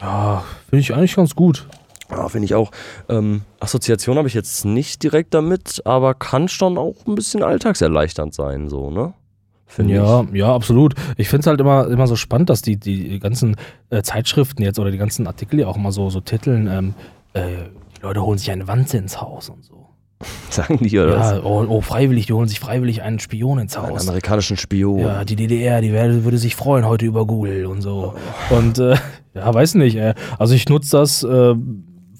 S1: Ja, finde ich eigentlich ganz gut.
S4: Ja, finde ich auch. Ähm, Assoziation habe ich jetzt nicht direkt damit, aber kann schon auch ein bisschen alltagserleichternd sein, so, ne? Finde
S1: Ja,
S4: ich.
S1: ja, absolut. Ich finde es halt immer, immer so spannend, dass die, die ganzen äh, Zeitschriften jetzt oder die ganzen Artikel ja auch immer so, so titeln, ähm, äh, die Leute holen sich eine Wanze ins Haus und so.
S4: Sagen die oder was?
S1: Ja, oh, oh, freiwillig, die holen sich freiwillig einen Spion ins
S4: Einen
S1: Haus.
S4: amerikanischen Spion.
S1: Ja, die DDR, die werde, würde sich freuen heute über Google und so. Und äh, ja, weiß nicht. Äh, also ich nutze das äh,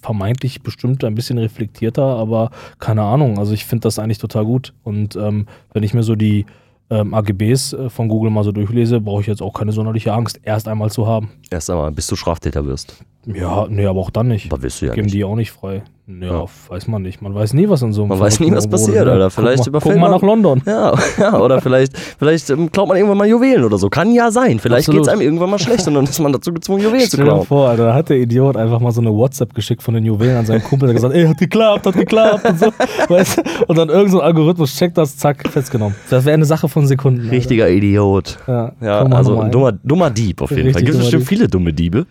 S1: vermeintlich bestimmt ein bisschen reflektierter, aber keine Ahnung. Also ich finde das eigentlich total gut. Und ähm, wenn ich mir so die ähm, AGBs äh, von Google mal so durchlese, brauche ich jetzt auch keine sonderliche Angst, erst einmal zu haben.
S4: Erst einmal, bis du Straftäter wirst.
S1: Ja, nee, aber auch dann nicht.
S4: Aber wirst du ja
S1: Geben
S4: nicht.
S1: die auch nicht frei. Ja,
S4: Ja.
S1: weiß man nicht. Man weiß nie, was in so einem
S4: Man weiß nie, was passiert,
S1: wurde, ne?
S4: Alter. Vielleicht
S1: guck mal, guck mal
S4: man-
S1: nach London.
S4: Ja, ja oder vielleicht, vielleicht ähm, klaut man irgendwann mal Juwelen oder so. Kann ja sein. Vielleicht geht es einem irgendwann mal schlecht und dann ist man dazu gezwungen, Juwelen zu
S1: Stell dir
S4: klauen.
S1: vor, Alter, da hat der Idiot einfach mal so eine WhatsApp geschickt von den Juwelen an seinen Kumpel, der gesagt, ey, hat geklappt, hat geklappt und so. Weißt? Und dann irgendein so ein Algorithmus checkt das, zack, festgenommen. Das wäre eine Sache von Sekunden. Alter.
S4: Richtiger Idiot.
S1: Ja,
S4: Ja, also ein dummer, dummer Dieb auf jeden
S1: Richtig
S4: Fall. Gibt es bestimmt
S1: Dieb.
S4: Viele dumme Diebe.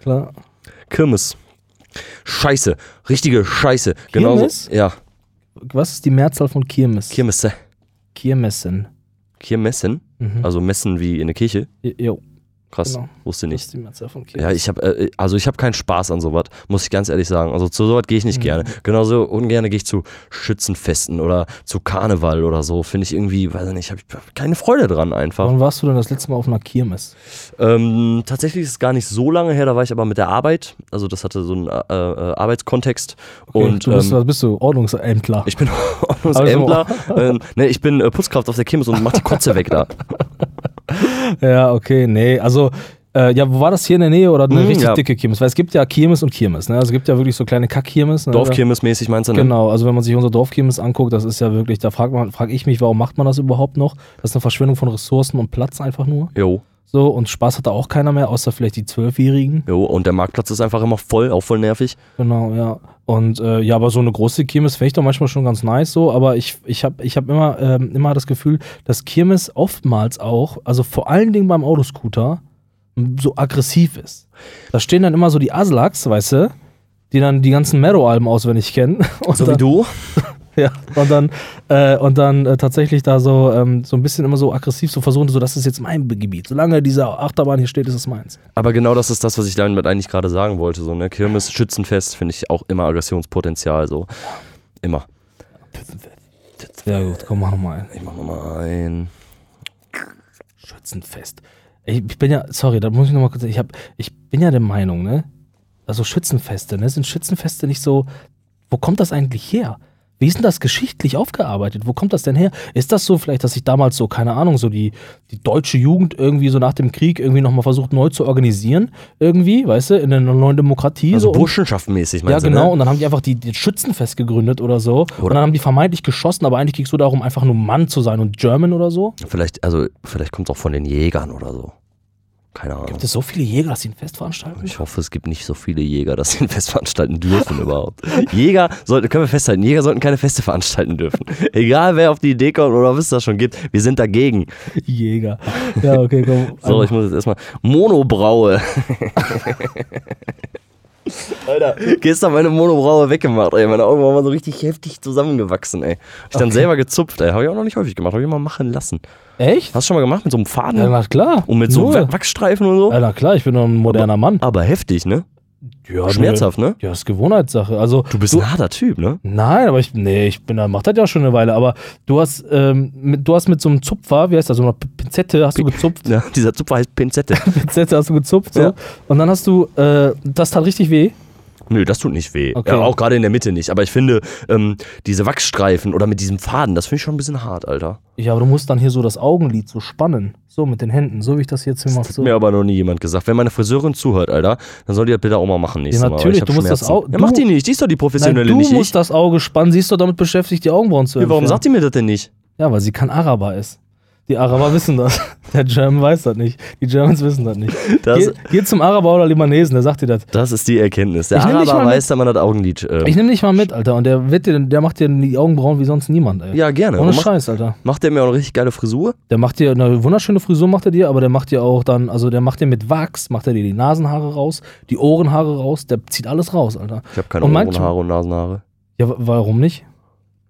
S1: Klar.
S4: Kirmes. Scheiße. Richtige Scheiße. Genauso.
S1: Kirmes?
S4: Ja.
S1: Was ist die Mehrzahl von Kirmes?
S4: Kirmesse.
S1: Kirmessen.
S4: Kirmessen.
S1: Mhm.
S4: Also Messen wie in der Kirche.
S1: Jo.
S4: Krass,
S1: Genau.
S4: wusste nicht. Ja, ich habe äh, also ich habe keinen Spaß an sowas, muss ich ganz ehrlich sagen. Also zu sowas gehe ich nicht
S1: Mhm.
S4: gerne. Genauso ungern gehe ich zu Schützenfesten oder zu Karneval oder so. Finde ich irgendwie, weiß ich nicht, habe ich keine Freude dran einfach.
S1: Wann warst du denn das letzte Mal auf einer Kirmes?
S4: Ähm, tatsächlich ist es gar nicht so lange her, da war ich aber mit der Arbeit. Also das hatte so einen äh, äh, Arbeitskontext. Und
S1: du bist,
S4: ähm,
S1: was bist du? Ordnungsämtler.
S4: ich bin Ordnungsämtler. ähm, ne, ich bin äh, Putzkraft auf der Kirmes und mach die Kotze weg da.
S1: Ja, okay, nee. Also, äh, ja, wo war das hier in der Nähe oder eine
S4: Hm,
S1: richtig
S4: ja.
S1: dicke Kirmes? Weil es gibt ja Kirmes und Kirmes, ne? Also es gibt ja wirklich so kleine Kackkirmes. Ne?
S4: Dorfkirmes-mäßig meinst du, ne?
S1: Genau, also wenn man sich unsere Dorfkirmes anguckt, das ist ja wirklich, da fragt man, frage ich mich, warum macht man das überhaupt noch? Das ist eine Verschwendung von Ressourcen und Platz einfach nur.
S4: Jo,
S1: So, und Spaß hat da auch keiner mehr, außer vielleicht die Zwölfjährigen.
S4: jo. Und der Marktplatz ist einfach immer voll, auch voll nervig.
S1: Genau, ja. Und äh, ja, aber so eine große Kirmes finde ich doch manchmal schon ganz nice so, aber ich, ich habe ich hab immer, ähm, immer das Gefühl, dass Kirmes oftmals auch, also vor allen Dingen beim Autoscooter, so aggressiv ist. Da stehen dann immer so die Aslaks, weißt du, die dann die ganzen Meadow-Alben auswendig kennen. Und
S4: So
S1: dann,
S4: wie du.
S1: Ja, und dann, äh, und dann äh, tatsächlich da so, ähm, so ein bisschen immer so aggressiv so versuchen, so das ist jetzt mein Gebiet. Solange diese Achterbahn hier steht, ist es meins.
S4: Aber genau das ist das, was ich damit eigentlich gerade sagen wollte. So, ne? Kirmes, Schützenfest finde ich auch immer Aggressionspotenzial. So. Immer.
S1: Ja gut, komm, mach nochmal ein.
S4: Ich mach nochmal ein.
S1: Schützenfest. Ich, ich bin ja, sorry, da muss ich nochmal kurz, ich, hab, ich bin ja der Meinung, ne? Also Schützenfeste, ne? Sind Schützenfeste nicht so, wo kommt das eigentlich her? Wie ist denn das geschichtlich aufgearbeitet? Wo kommt das denn her? Ist das so vielleicht, dass sich damals so, keine Ahnung, so die, die deutsche Jugend irgendwie so nach dem Krieg irgendwie nochmal versucht neu zu organisieren? Irgendwie, weißt du, in einer neuen Demokratie?
S4: Also
S1: so, und-
S4: Burschenschaftsmäßig,
S1: ja,
S4: meinst du,
S1: genau.
S4: Ne?
S1: Und dann haben die einfach die, die Schützenfest gegründet oder so. und
S4: Oder-
S1: dann haben die vermeintlich geschossen, aber eigentlich ging es so darum, einfach nur Mann zu sein und German oder so.
S4: Vielleicht, also, vielleicht kommt es auch von den Jägern oder so. Keine Ahnung.
S1: Gibt es so viele Jäger, dass sie ein Fest veranstalten?
S4: Ich hoffe, es gibt nicht so viele Jäger, dass sie ein Fest veranstalten dürfen überhaupt. Jäger sollten, können wir festhalten, Jäger sollten keine Feste veranstalten dürfen. Egal wer auf die Idee kommt oder was es da schon gibt, wir sind dagegen.
S1: Jäger. Ja, okay, komm.
S4: So, ich muss jetzt erstmal. Monobraue. Alter, gestern meine Monobraue weggemacht, ey. Meine Augen waren mal so richtig heftig zusammengewachsen, ey. Hab ich dann selber gezupft, ey. Habe ich auch noch nicht häufig gemacht, habe ich mal machen lassen.
S1: Echt?
S4: Hast du schon mal gemacht mit so einem Faden?
S1: Ja, na klar.
S4: Und mit so. Wa- Wachsstreifen und so?
S1: Ja, na klar, ich bin doch ein moderner Mann.
S4: Aber heftig, ne?
S1: Ja,
S4: Schmerzhaft, ne?
S1: Ja, ist Gewohnheitssache. Also,
S4: Du bist ein harter Typ, ne?
S1: Nein, aber ich, nee, ich bin, da macht das ja schon eine Weile. Aber du hast, ähm, mit, du hast mit so einem Zupfer, wie heißt das, so einer Pinzette, hast du gezupft.
S4: Ja, dieser Zupfer heißt Pinzette.
S1: Pinzette hast du gezupft, so.
S4: Ja.
S1: Und dann hast du, äh, das tat richtig weh.
S4: Nö, das tut nicht weh.
S1: Okay.
S4: Ja, auch gerade in der Mitte nicht. Aber ich finde, ähm, diese Wachsstreifen oder mit diesem Faden, das finde ich schon ein bisschen hart, Alter.
S1: Ja, aber du musst dann hier so das Augenlid so spannen. So mit den Händen, so wie ich das jetzt hier mache.
S4: Hat
S1: So.
S4: mir aber noch nie jemand gesagt. Wenn meine Friseurin zuhört, Alter, dann soll die das bitte auch mal machen nächstes
S1: Ja,
S4: Mal.
S1: natürlich,
S4: weil ich hab
S1: du musst das
S4: Schmerzen.
S1: Au-
S4: Ja,
S1: du-
S4: mach die nicht. Die ist doch die
S1: Nein,
S4: professionelle,
S1: du
S4: nicht
S1: musst
S4: ich.
S1: das Auge spannen, sie ist doch damit beschäftigt, die Augenbrauen zu
S4: Ja, warum sagt die mir das denn nicht?
S1: Ja, weil sie kein Araber ist. Die Araber wissen das. Der German weiß das nicht. Die Germans wissen das nicht.
S4: Das-
S1: Geh, geh zum Araber oder Libanesen, der sagt dir das.
S4: Das ist die Erkenntnis. Der
S1: Ich
S4: Araber weiß, dass man das Augenlid. Äh,
S1: Ich nehme dich mal mit, Alter. Und der, wird dir, der macht dir die Augenbrauen wie sonst niemand, ey.
S4: ja, gerne.
S1: Ohne Scheiß, Alter.
S4: macht der mir auch eine richtig geile Frisur?
S1: Der macht dir eine wunderschöne Frisur, macht er dir, aber der macht dir auch dann, also der macht dir mit Wachs, macht er dir die Nasenhaare raus, die Ohrenhaare raus, der zieht alles raus, Alter.
S4: Ich habe keine
S1: Und
S4: Ohrenhaare und Nasenhaare.
S1: Ja, wa- warum nicht?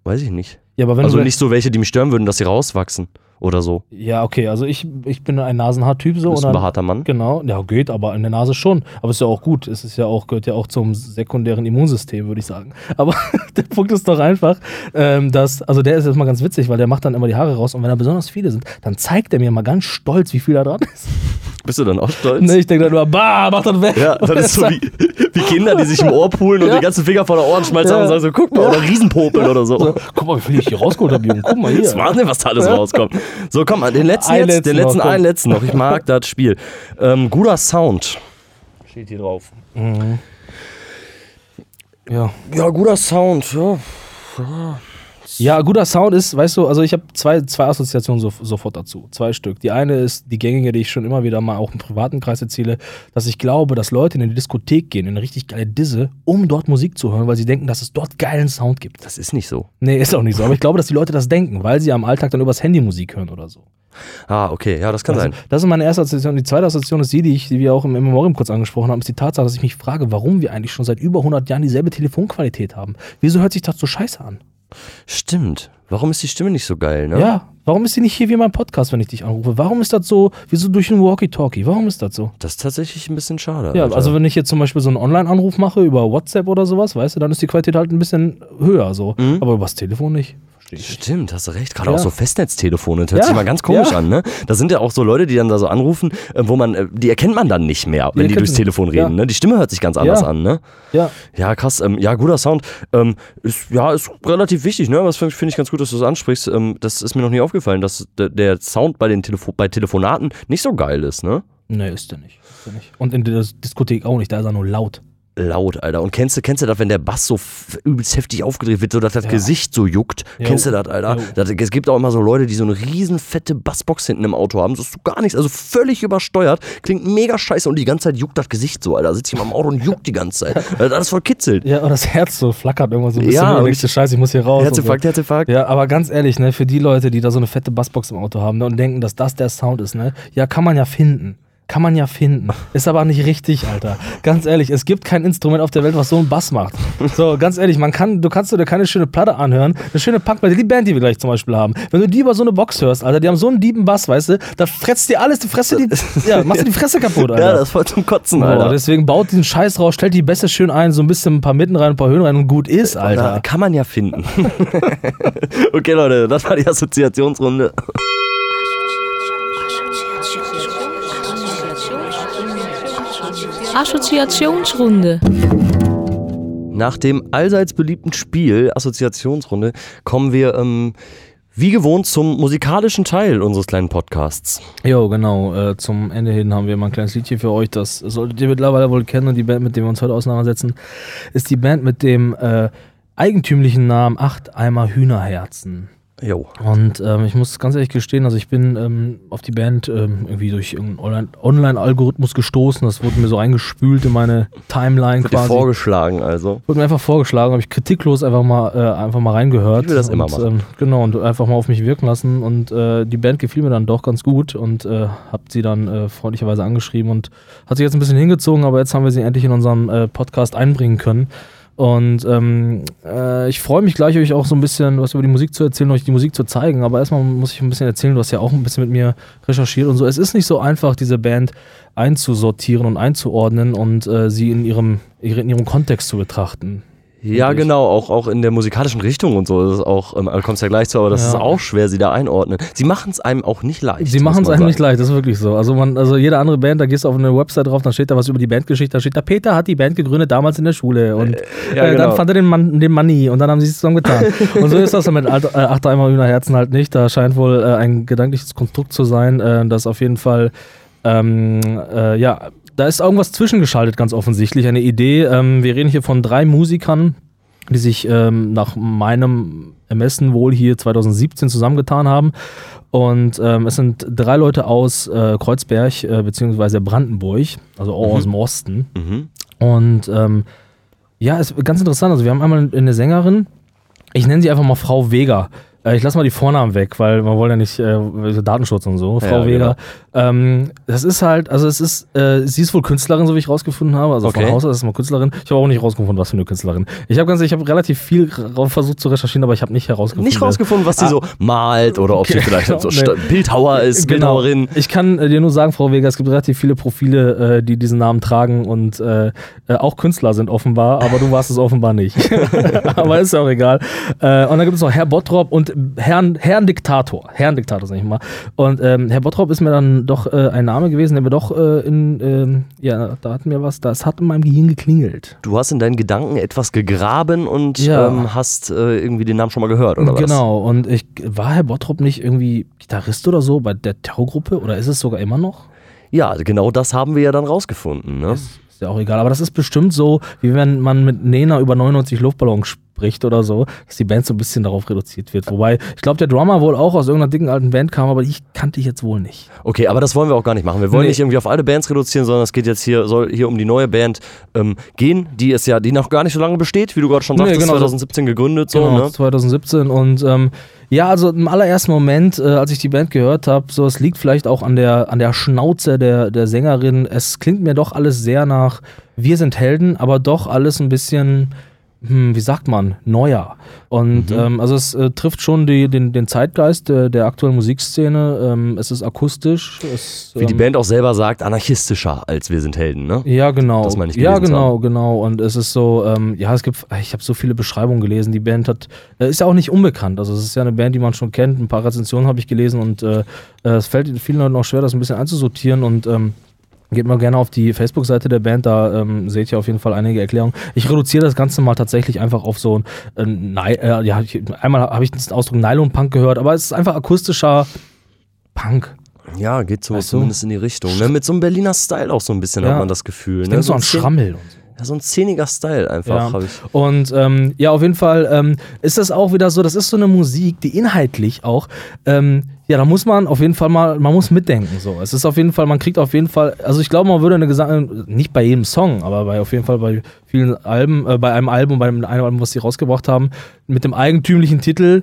S4: Weiß ich nicht.
S1: Ja, aber wenn
S4: Also
S1: du.
S4: nicht so welche, die mich stören würden, dass sie rauswachsen. Oder so.
S1: Ja, okay, also ich, ich bin ein Nasenhaartyp so.
S4: Du bist ein behaarter Mann.
S1: Genau, ja, geht, aber in der Nase schon. Aber ist ja auch gut. Es ist ja auch, gehört ja auch zum sekundären Immunsystem, würde ich sagen. Aber der Punkt ist doch einfach, ähm, dass, also der ist jetzt mal ganz witzig, weil der macht dann immer die Haare raus und wenn da besonders viele sind, dann zeigt er mir mal ganz stolz, wie viel da dran ist.
S4: Bist du dann auch stolz?
S1: Ne, ich denke dann nur, bah, mach das weg.
S4: Ja, das ist so wie, wie Kinder, die sich im Ohr pulen und
S1: Ja.
S4: die ganzen Finger vor der Ohrenschmalz
S1: Ja.
S4: haben und sagen so, guck mal, oder Riesenpopeln oder so.
S1: So, guck mal, wie viel ich hier rausgeholt habe, Junge. Guck mal hier.
S4: Das Wahnsinn, was da alles rauskommt. So, komm, den letzten
S1: Einen
S4: jetzt,
S1: letzten
S4: den letzten,
S1: noch,
S4: einen letzten noch. Ich mag das Spiel. Ähm, guter Sound. Steht hier drauf.
S1: Ja.
S4: Ja, guter Sound, ja.
S1: Ja, guter Sound ist, weißt du, also ich habe zwei, zwei Assoziationen so, sofort dazu. Zwei Stück. Die eine ist die gängige, die ich schon immer wieder mal auch im privaten Kreis erzähle, dass ich glaube, dass Leute in die Diskothek gehen, in eine richtig geile Disse, um dort Musik zu hören, weil sie denken, dass es dort geilen Sound gibt.
S4: Das ist nicht so.
S1: Nee, ist auch nicht so. Aber ich glaube, dass die Leute das denken, weil sie am Alltag dann übers Handy Musik hören oder so.
S4: Ah, okay, ja, das kann
S1: Also,
S4: sein.
S1: das ist meine erste Assoziation. Die zweite Assoziation ist die, die, ich, die wir auch im Memorium kurz angesprochen haben, ist die Tatsache, dass ich mich frage, warum wir eigentlich schon seit über 100 Jahren dieselbe Telefonqualität haben. Wieso hört sich das so scheiße an?
S4: Stimmt. Warum ist die Stimme nicht so geil, ne?
S1: Ja. Warum ist sie nicht hier wie mein Podcast, wenn ich dich anrufe? Warum ist das so, wie so durch ein Walkie-Talkie? Warum ist das so?
S4: Das ist tatsächlich ein bisschen schade.
S1: Ja,
S4: Alter.
S1: also wenn ich jetzt zum Beispiel so einen Online-Anruf mache über WhatsApp oder sowas, weißt du, dann ist die Qualität halt ein bisschen höher so. Aber übers Telefon nicht.
S4: Stimmt, hast du recht. Gerade
S1: Ja.
S4: auch so Festnetztelefone, das hört
S1: Ja,
S4: sich mal ganz komisch
S1: ja.
S4: an, ne? Da sind ja auch so Leute, die dann da so anrufen, äh, wo man, äh, die erkennt man dann nicht mehr, wenn die,
S1: erkennt
S4: durchs Telefon reden, ne? Die Stimme hört sich ganz anders an, ne?
S1: Ja.
S4: Ja, krass. Ähm, ja, guter Sound. Ähm, ist, ja, ist relativ wichtig, ne? Das finde find ich ganz gut, dass du das ansprichst. Ähm, das ist mir noch nie aufgefallen, dass der, Sound bei den Telefo bei Telefonaten nicht so geil ist, ne?
S1: Nicht. Ist der nicht. Und in der Diskothek auch nicht, da ist er nur laut.
S4: Laut, Alter. Und kennst du, kennst du das, wenn der Bass so übelst heftig aufgedreht wird, so dass das
S1: Ja.
S4: Gesicht so juckt?
S1: Jo.
S4: Kennst du das, Alter? Das, es gibt auch immer so Leute, die so eine riesen fette Bassbox hinten im Auto haben. Das ist so gar nichts, also völlig übersteuert. Klingt mega scheiße und die ganze Zeit juckt das Gesicht so, Alter. Sitzt jemand im Auto und juckt die ganze Zeit. Alter, Das ist voll kitzelt.
S1: Ja, und das Herz so flackert irgendwann so ein bisschen.
S4: Ja, und
S1: und denkst scheiße, ich muss hier raus.
S4: Herzinfarkt, Herzinfarkt.
S1: So. Ja, aber ganz ehrlich, ne, für die Leute, die da so eine fette Bassbox im Auto haben ne, und denken, dass das der Sound ist, ne, ja, kann man ja finden. Kann man ja finden. Ist aber nicht richtig, Alter. Ganz ehrlich, es gibt kein Instrument auf der Welt, was so einen Bass macht. So, ganz ehrlich, man kann, du kannst dir keine schöne Platte anhören, eine schöne Punkplatte, die Band, die wir gleich zum Beispiel haben. Wenn du die über so eine Box hörst, Alter, die haben so einen dieben Bass, weißt du, da fretzt dir alles, die Fresse, die, ja, machst du die Fresse kaputt, Alter.
S4: Ja, das ist voll zum Kotzen, Alter.
S1: deswegen baut diesen Scheiß raus, stellt die Bässe schön ein, so ein bisschen ein paar Mitten rein, ein paar Höhen rein und gut ist, Alter.
S4: kann man ja finden. okay, Leute, das war die Assoziationsrunde.
S3: Assoziationsrunde.
S4: Nach dem allseits beliebten Spiel Assoziationsrunde kommen wir ähm, wie gewohnt zum musikalischen Teil unseres kleinen Podcasts.
S1: Jo, genau. Äh, zum Ende hin haben wir mal ein kleines Liedchen für euch. Das solltet ihr mittlerweile wohl kennen. Und die Band, mit der wir uns heute auseinandersetzen, ist die Band mit dem äh, eigentümlichen Namen Acht Eimer Hühnerherzen.
S4: Jo.
S1: Und ähm, ich muss ganz ehrlich gestehen, also ich bin ähm, auf die Band ähm, irgendwie durch irgendeinen Online- Online-Algorithmus gestoßen. Das wurde mir so eingespült in meine Timeline
S4: dir
S1: quasi.
S4: vorgeschlagen, also.
S1: Wurde mir einfach vorgeschlagen, habe ich kritiklos einfach mal, äh, einfach mal reingehört.
S4: Ich will das immer
S1: und,
S4: machen.
S1: Ähm, genau, und einfach mal auf mich wirken lassen. Und äh, die Band gefiel mir dann doch ganz gut und äh, hab sie dann äh, freundlicherweise angeschrieben und hat sich jetzt ein bisschen hingezogen, aber jetzt haben wir sie endlich in unseren äh, Podcast einbringen können. Und ähm, äh, ich freue mich gleich, euch auch so ein bisschen was über die Musik zu erzählen, euch die Musik zu zeigen. Aber erstmal muss ich ein bisschen erzählen, du hast ja auch ein bisschen mit mir recherchiert und so. Es ist nicht so einfach, diese Band einzusortieren und einzuordnen und äh, sie in ihrem, in ihrem Kontext zu betrachten.
S4: Ja, genau, auch, auch in der musikalischen Richtung und so. Das ist auch, ähm, da kommst ja gleich zu, aber das
S1: Ja.
S4: ist auch schwer, sie da einordnen. Sie machen es einem auch nicht leicht.
S1: Sie machen es einem nicht
S4: sagen.
S1: leicht, das ist wirklich so. Also man, also jede andere Band, da gehst du auf eine Website drauf, dann steht da was über die Bandgeschichte, da steht da, Peter hat die Band gegründet damals in der Schule und
S4: ja,
S1: äh,
S4: genau.
S1: dann fand er den Mann, den nie und dann haben sie es zusammengetan. und so ist das mit Alt- äh, Acht Eimer Hühner Herzen halt nicht. Da scheint wohl äh, ein gedankliches Konstrukt zu sein, äh, das auf jeden Fall, ähm, äh, ja, da ist irgendwas zwischengeschaltet, ganz offensichtlich, eine Idee. Ähm, wir reden hier von drei Musikern, die sich ähm, nach meinem Ermessen wohl hier 2017 zusammengetan haben. Und ähm, es sind drei Leute aus äh, Kreuzberg äh, beziehungsweise Brandenburg, also auch aus dem Osten.
S4: Mhm.
S1: Und ähm, ja, ist ganz interessant. Also wir haben einmal eine Sängerin, ich nenne sie einfach mal Frau Vega. Äh, ich lasse mal die Vornamen weg, weil man wollte ja nicht äh, Datenschutz und so. Frau
S4: Ja,
S1: Vega. Ähm, das ist halt, also es ist, äh, sie ist wohl Künstlerin, so wie ich rausgefunden habe. Also
S4: Okay.
S1: von Haus aus ist sie mal Künstlerin. Ich habe auch nicht rausgefunden, was für eine Künstlerin. Ich habe ganz, ich habe relativ viel versucht zu recherchieren, aber ich habe nicht herausgefunden.
S4: Nicht rausgefunden, was sie so malt oder ob sie
S1: Okay,
S4: vielleicht so
S1: nee.
S4: Bildhauer ist,
S1: Genau.
S4: Bildhauerin.
S1: Ich kann äh, dir nur sagen, Frau Vega, es gibt relativ viele Profile, äh, die diesen Namen tragen und äh, auch Künstler sind offenbar, aber du warst es offenbar nicht. aber ist ja auch egal. Und dann gibt es noch Herr Bottrop und Herrn, Herrn Diktator. Herrn Diktator, sag ich mal. Und ähm, Herr Bottrop ist mir dann doch äh, ein Name gewesen, der mir doch äh, in, ähm, ja, da hat mir was, das hat in meinem Gehirn geklingelt.
S4: Du hast in deinen Gedanken etwas gegraben und
S1: Ja.
S4: ähm, hast äh, irgendwie den Namen schon mal gehört, oder was?
S1: Genau, und ich war Herr Bottrop nicht irgendwie Gitarrist oder so bei der Terrorgruppe oder ist es sogar immer noch?
S4: Ja, genau das haben wir ja dann rausgefunden. Ne?
S1: Ist ja auch egal. Aber das ist bestimmt so, wie wenn man mit Nena über 99 Luftballons spricht oder so, dass die Band so ein bisschen darauf reduziert wird. Wobei, ich glaube, der Drummer wohl auch aus irgendeiner dicken alten Band kam, aber ich kannte ich jetzt wohl nicht.
S4: Okay, aber das wollen wir auch gar nicht machen. Wir wollen
S1: Nee.
S4: nicht irgendwie auf alle Bands reduzieren, sondern es geht jetzt hier, soll hier um die neue Band ähm, gehen, die ist ja, die noch gar nicht so lange besteht, wie du gerade schon
S1: Nee,
S4: sagtest,
S1: genau.
S4: 2017 gegründet. So,
S1: genau,
S4: ne?
S1: 2017 und ähm, ja, also im allerersten Moment, äh, als ich die Band gehört habe, so es liegt vielleicht auch an der an der Schnauze der der Sängerin. Es klingt mir doch alles sehr nach Wir sind Helden, aber doch alles ein bisschen hm, wie sagt man, neuer. Und
S4: Mhm.
S1: ähm, also es äh, trifft schon die, den, den Zeitgeist der, der aktuellen Musikszene. Ähm, es ist akustisch. Es,
S4: Wie die
S1: ähm,
S4: Band auch selber sagt, anarchistischer als wir sind Helden, ne?
S1: Ja, genau.
S4: Das meine ich
S1: ja, genau, genau. Und es ist so, ähm, ja, es gibt, ich habe so viele Beschreibungen gelesen. Die Band hat, äh, ist ja auch nicht unbekannt. Also es ist ja eine Band, die man schon kennt. Ein paar Rezensionen habe ich gelesen und äh, äh, es fällt vielen Leuten auch schwer, das ein bisschen einzusortieren und ähm, Geht mal gerne auf die Facebook-Seite der Band, da ähm, seht ihr auf jeden Fall einige Erklärungen. Ich reduziere das Ganze mal tatsächlich einfach auf so ein, äh, Ny- äh, ja, ich, einmal habe ich den Ausdruck Nylon-Punk gehört, aber es ist einfach akustischer Punk.
S4: Ja, geht so
S1: Weißt du?
S4: zumindest in die Richtung. Ne? Mit so einem Berliner Style auch so ein bisschen
S1: Ja.
S4: hat man das Gefühl.
S1: Ich
S4: Ne?
S1: denke so an Schrammel und so.
S4: Ja, so ein szeniger Style einfach,
S1: Ja.
S4: habe ich.
S1: Und ähm, ja, auf jeden Fall ähm, ist das auch wieder so, das ist so eine Musik, die inhaltlich auch, ähm, ja, da muss man auf jeden Fall mal, man muss mitdenken. So. Es ist auf jeden Fall, man kriegt auf jeden Fall, also ich glaube, man würde eine Gesang, nicht bei jedem Song, aber bei auf jeden Fall bei vielen Alben, äh, bei einem Album, bei einem Album, was sie rausgebracht haben, mit dem eigentümlichen Titel,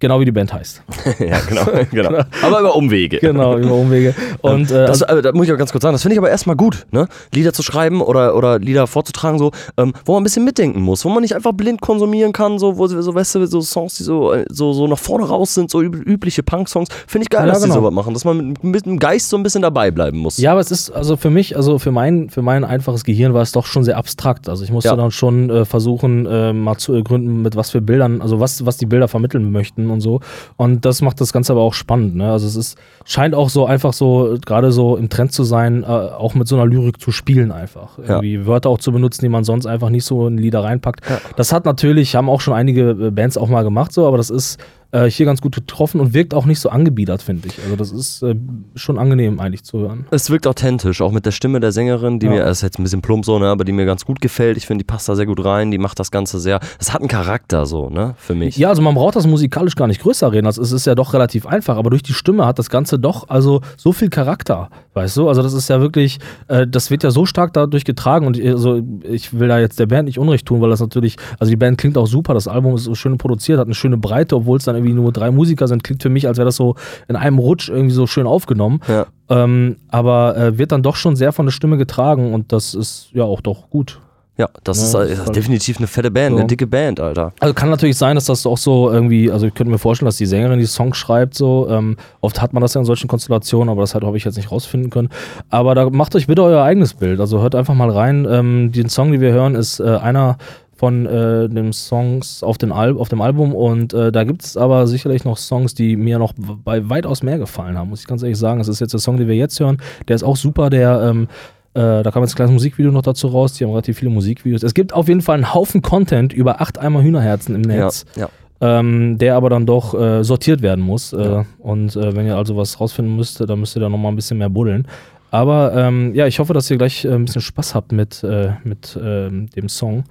S1: genau wie die Band heißt.
S4: ja, genau, genau. Aber über Umwege.
S1: Genau, über Umwege. Und äh,
S4: Das, äh, da muss ich auch ganz kurz sagen, das finde ich aber erstmal gut, ne? Lieder zu schreiben oder, oder Lieder vorzutragen, so, ähm, wo man ein bisschen mitdenken muss, wo man nicht einfach blind konsumieren kann, so, wo so, weißt du, so Songs, die so, äh, so, so nach vorne raus sind, so üb übliche Punk-Songs, finde ich geil,
S1: Ja,
S4: dass
S1: genau.
S4: die sowas machen, dass man mit, mit dem Geist so ein bisschen dabei bleiben muss.
S1: Ja, aber es ist, also für mich, also für mein, für mein einfaches Gehirn war es doch schon sehr abstrakt. Also ich musste
S4: Ja.
S1: dann schon äh, versuchen, äh, mal zu ergründen, mit was für Bildern, also was, was die Bilder vermitteln möchten und so. Und das macht das Ganze aber auch spannend. Ne? Also es ist, scheint auch so einfach so, gerade so im Trend zu sein, äh, auch mit so einer Lyrik zu spielen einfach. Irgendwie Wörter auch zu benutzen, die man sonst einfach nicht so in Lieder reinpackt. Das hat natürlich, haben auch schon einige äh, Bands auch mal gemacht, so, aber das ist äh, hier ganz gut getroffen und wirkt auch nicht so angebiedert, finde ich. Also das ist äh, schon angenehm eigentlich zu hören.
S4: Es wirkt authentisch, auch mit der Stimme der Sängerin, die
S1: Ja.
S4: mir, das ist jetzt ein bisschen plump so, ne, aber die mir ganz gut gefällt. Ich finde, die passt da sehr gut rein, die macht das Ganze sehr, es hat einen Charakter so, ne, für mich.
S1: Ja, also man braucht das musikalisch gar nicht größer reden. Also es ist ja doch relativ einfach, aber durch die Stimme hat das Ganze doch also so viel Charakter, weißt du? Also das ist ja wirklich, äh, das wird ja so stark dadurch getragen und ich- also ich will da jetzt der Band nicht Unrecht tun, weil das natürlich, also die Band klingt auch super, das Album ist so schön produziert, hat eine schöne Breite, obwohl es dann irgendwie nur drei Musiker sind, klingt für mich, als wäre das so in einem Rutsch irgendwie so schön aufgenommen.
S4: Ja.
S1: Ähm, aber äh, wird dann doch schon sehr von der Stimme getragen und das ist ja auch doch gut.
S4: Ja, das
S1: Ja,
S4: ist,
S1: das
S4: äh,
S1: ist halt-
S4: definitiv eine fette Band,
S1: So.
S4: eine dicke Band, Alter.
S1: Also kann natürlich sein, dass das auch so irgendwie, also ich könnte mir vorstellen, dass die Sängerin die Songs schreibt, so. Ähm, oft hat man das ja in solchen Konstellationen, aber das halt habe ich jetzt nicht rausfinden können. Aber da macht euch bitte euer eigenes Bild. Also hört einfach mal rein. Ähm, den Song, den wir hören, ist äh, einer von äh, den Songs auf, den Al auf dem Album und äh, da gibt es aber sicherlich noch Songs, die mir noch bei weitaus mehr gefallen haben, muss ich ganz ehrlich sagen. Das ist jetzt der Song, den wir jetzt hören. Der ist auch super, der ähm, äh, da kam jetzt ein kleines Musikvideo noch dazu raus. Die haben relativ viele Musikvideos. Es gibt auf jeden Fall einen Haufen Content über acht Eimer Hühnerherzen im Netz,
S4: Ja, ja.
S1: ähm, der aber dann doch äh, sortiert werden muss. Äh, und äh, wenn ihr also was rausfinden müsst, dann müsst ihr da nochmal ein bisschen mehr buddeln. Aber ähm, ja, ich hoffe, dass ihr gleich äh, ein bisschen Spaß habt mit, äh, mit ähm, dem Song.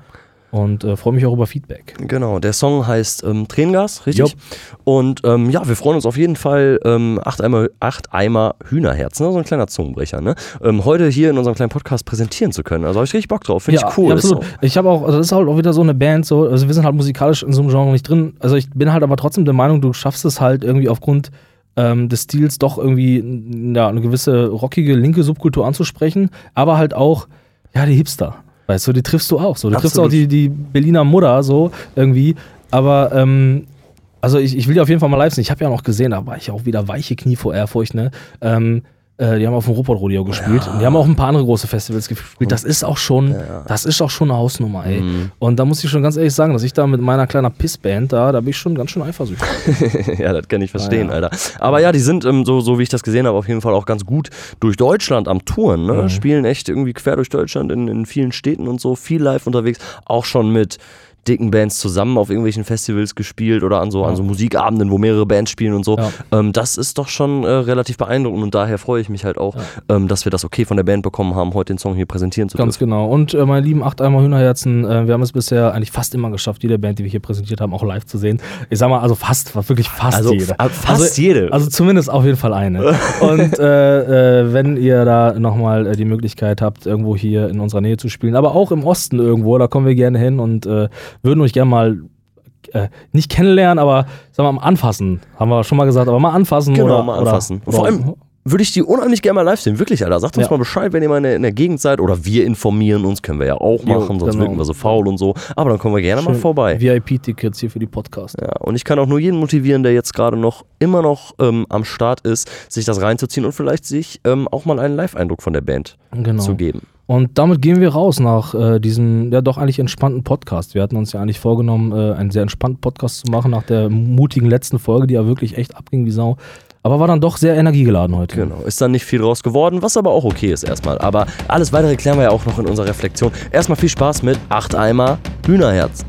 S1: Und äh, freue mich auch über Feedback.
S4: Genau, der Song heißt ähm, Tränengas, richtig?
S1: Jupp.
S4: Und ähm, ja, wir freuen uns auf jeden Fall, ähm, acht, Eimer, acht Eimer Hühnerherzen, ne? so ein kleiner Zungenbrecher, ne? ähm, heute hier in unserem kleinen Podcast präsentieren zu können. Also habe ich richtig Bock drauf, finde ich cool.
S1: Ja, absolut. Ich habe auch, also das ist halt auch wieder so eine Band, so, also wir sind halt musikalisch in so einem Genre nicht drin. Also ich bin halt aber trotzdem der Meinung, du schaffst es halt irgendwie aufgrund ähm, des Stils doch irgendwie ja, eine gewisse rockige linke Subkultur anzusprechen, aber halt auch, ja, die Hipster. Weißt du, die triffst du auch so. Du triffst auch
S4: Absolut.
S1: die, die Berliner Mutter so irgendwie. Aber ähm, also ich, ich will die auf jeden Fall mal live sehen. Ich habe ja noch gesehen, da war ich auch wieder weiche Knie vor Ehrfurcht, ne? Ähm, äh, die haben auf dem Ruhrpott Rodeo gespielt. Und die haben auch ein paar andere große Festivals gespielt. Das ist auch schon, das ist auch schon eine Hausnummer, ey.
S4: Mhm.
S1: Und da muss ich schon ganz ehrlich sagen, dass ich da mit meiner kleinen Pissband da, da bin ich schon ganz schön eifersüchtig.
S4: ja, das kann ich verstehen,
S1: ja.
S4: Alter. Aber ja, die sind, ähm, so, so wie ich das gesehen habe, auf jeden Fall auch ganz gut durch Deutschland am Touren. Ne?
S1: Mhm.
S4: Spielen echt irgendwie quer durch Deutschland in, in vielen Städten und so, viel live unterwegs. Auch schon mit dicken Bands zusammen auf irgendwelchen Festivals gespielt oder an so, an so Musikabenden, wo mehrere Bands spielen und so.
S1: Ja.
S4: Ähm, das ist doch schon äh, relativ beeindruckend und daher freue ich mich halt auch, ähm, dass wir das okay von der Band bekommen haben, heute den Song hier präsentieren zu
S1: Ganz
S4: dürfen.
S1: genau. Und äh, meine lieben acht Eimer Hühnerherzen, äh, wir haben es bisher eigentlich fast immer geschafft, jede Band, die wir hier präsentiert haben, auch live zu sehen. Ich sag mal, also fast, wirklich fast
S4: Also,
S1: jede.
S4: fast
S1: also,
S4: jede.
S1: Also zumindest auf jeden Fall eine. Und äh, äh, wenn ihr da nochmal äh, die Möglichkeit habt, irgendwo hier in unserer Nähe zu spielen, aber auch im Osten irgendwo, da kommen wir gerne hin und äh, würden euch gerne mal äh, nicht kennenlernen, aber sagen wir mal anfassen, haben wir schon mal gesagt, aber mal anfassen
S4: Genau,
S1: oder
S4: mal anfassen.
S1: Oder,
S4: Vor allem
S2: würde ich die unheimlich gerne mal live sehen. Wirklich, Alter. Sagt uns
S1: Ja.
S2: mal Bescheid, wenn ihr mal in der, in der Gegend seid. Oder wir informieren uns, können wir ja auch
S1: Jo,
S2: machen, sonst
S1: genau.
S2: wirken wir so faul und so. Aber dann kommen wir gerne mal
S1: Schön
S2: vorbei.
S1: VIP-Tickets hier für die Podcast.
S2: Ja, und ich kann auch nur jeden motivieren, der jetzt gerade noch immer noch ähm, am Start ist, sich das reinzuziehen und vielleicht sich ähm, auch mal einen Live-Eindruck von der Band
S1: Genau.
S2: zu geben.
S1: Und damit gehen wir raus nach äh, diesem ja doch eigentlich entspannten Podcast. Wir hatten uns ja eigentlich vorgenommen, äh, einen sehr entspannten Podcast zu machen nach der mutigen letzten Folge, die ja wirklich echt abging wie Sau. Aber war dann doch sehr energiegeladen heute.
S2: Genau, ist dann nicht viel draus geworden, was aber auch okay ist erstmal. Aber alles weitere klären wir ja auch noch in unserer Reflexion. Erstmal viel Spaß mit 8 Eimer Hühnerherz.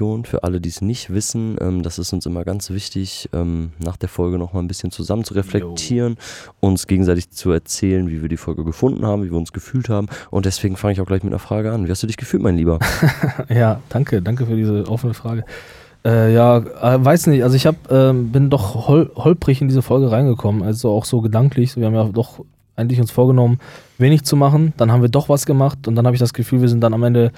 S2: Reflexion. Für alle, die es nicht wissen, ähm, das ist uns immer ganz wichtig, ähm, nach der Folge nochmal ein bisschen zusammen zu reflektieren, uns gegenseitig zu erzählen, wie wir die Folge gefunden haben, wie wir uns gefühlt haben. Und deswegen fange ich auch gleich mit einer Frage an. Wie hast du dich gefühlt, mein Lieber?
S1: Ja, danke, danke für diese offene Frage. Äh, ja, äh, weiß nicht, also ich hab, ähm, bin doch hol holprig in diese Folge reingekommen, also auch so gedanklich. Wir haben ja doch eigentlich uns vorgenommen, wenig zu machen, dann haben wir doch was gemacht und dann habe ich das Gefühl, wir sind dann am Ende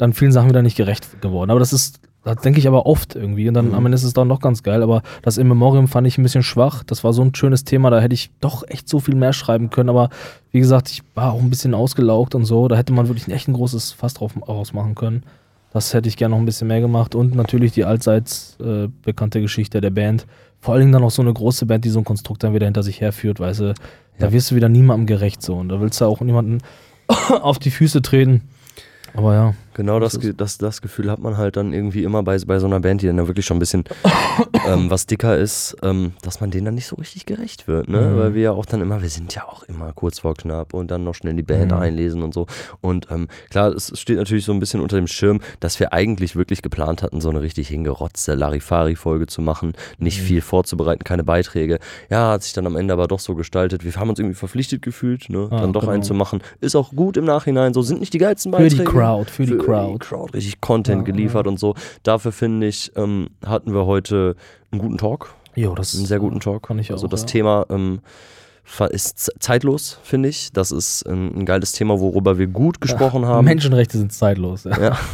S1: dann vielen Sachen wieder nicht gerecht geworden. Aber das ist, das denke ich aber oft irgendwie und dann am Ende ist es dann doch ganz geil. Aber das In Memoriam fand ich ein bisschen schwach. Das war so ein schönes Thema, da hätte ich doch echt so viel mehr schreiben können. Aber wie gesagt, ich war auch ein bisschen ausgelaugt und so. Da hätte man wirklich echt ein großes Fass drauf rausmachen können. Das hätte ich gerne noch ein bisschen mehr gemacht. Und natürlich die allseits äh, bekannte Geschichte der Band. Vor allen Dingen dann auch so eine große Band, die so ein Konstrukt dann wieder hinter sich herführt, weißt du. Da wirst du wieder niemandem gerecht so. Und da willst du auch niemanden auf die Füße treten. Aber ja,
S4: Genau das,
S1: Das
S4: das, Gefühl hat man halt dann irgendwie immer bei, bei so einer Band, die dann wirklich schon ein bisschen ähm, was dicker ist, ähm, dass man denen dann nicht so richtig gerecht wird. Ne?
S1: Mhm.
S4: Weil wir ja auch dann immer, wir sind ja auch immer kurz vor knapp und dann noch schnell die Band
S1: Mhm.
S4: einlesen und so. Und ähm, klar, es steht natürlich so ein bisschen unter dem Schirm, dass wir eigentlich wirklich geplant hatten, so eine richtig hingerotzte Larifari-Folge zu machen, nicht
S1: Mhm.
S4: viel vorzubereiten, keine Beiträge. Ja, hat sich dann am Ende aber doch so gestaltet. Wir haben uns irgendwie verpflichtet gefühlt, ne?
S1: Ah,
S4: dann doch
S1: genau.
S4: einen zu machen. Ist auch gut im Nachhinein, so sind nicht die geilsten
S1: Für
S4: Beiträge
S1: die Crowd, für die
S4: für
S1: Crowd.
S4: Crowd richtig Content
S1: Ja,
S4: geliefert und so. Dafür finde ich, ähm, hatten wir heute einen guten Talk,
S1: Jo, das
S4: einen sehr guten Talk.
S1: Kann ich
S4: also
S1: auch,
S4: das
S1: ja.
S4: Thema ähm, ist zeitlos, finde ich. Das ist ein, ein geiles Thema, worüber wir gut gesprochen haben.
S1: Menschenrechte sind zeitlos. Ja.
S4: Ja.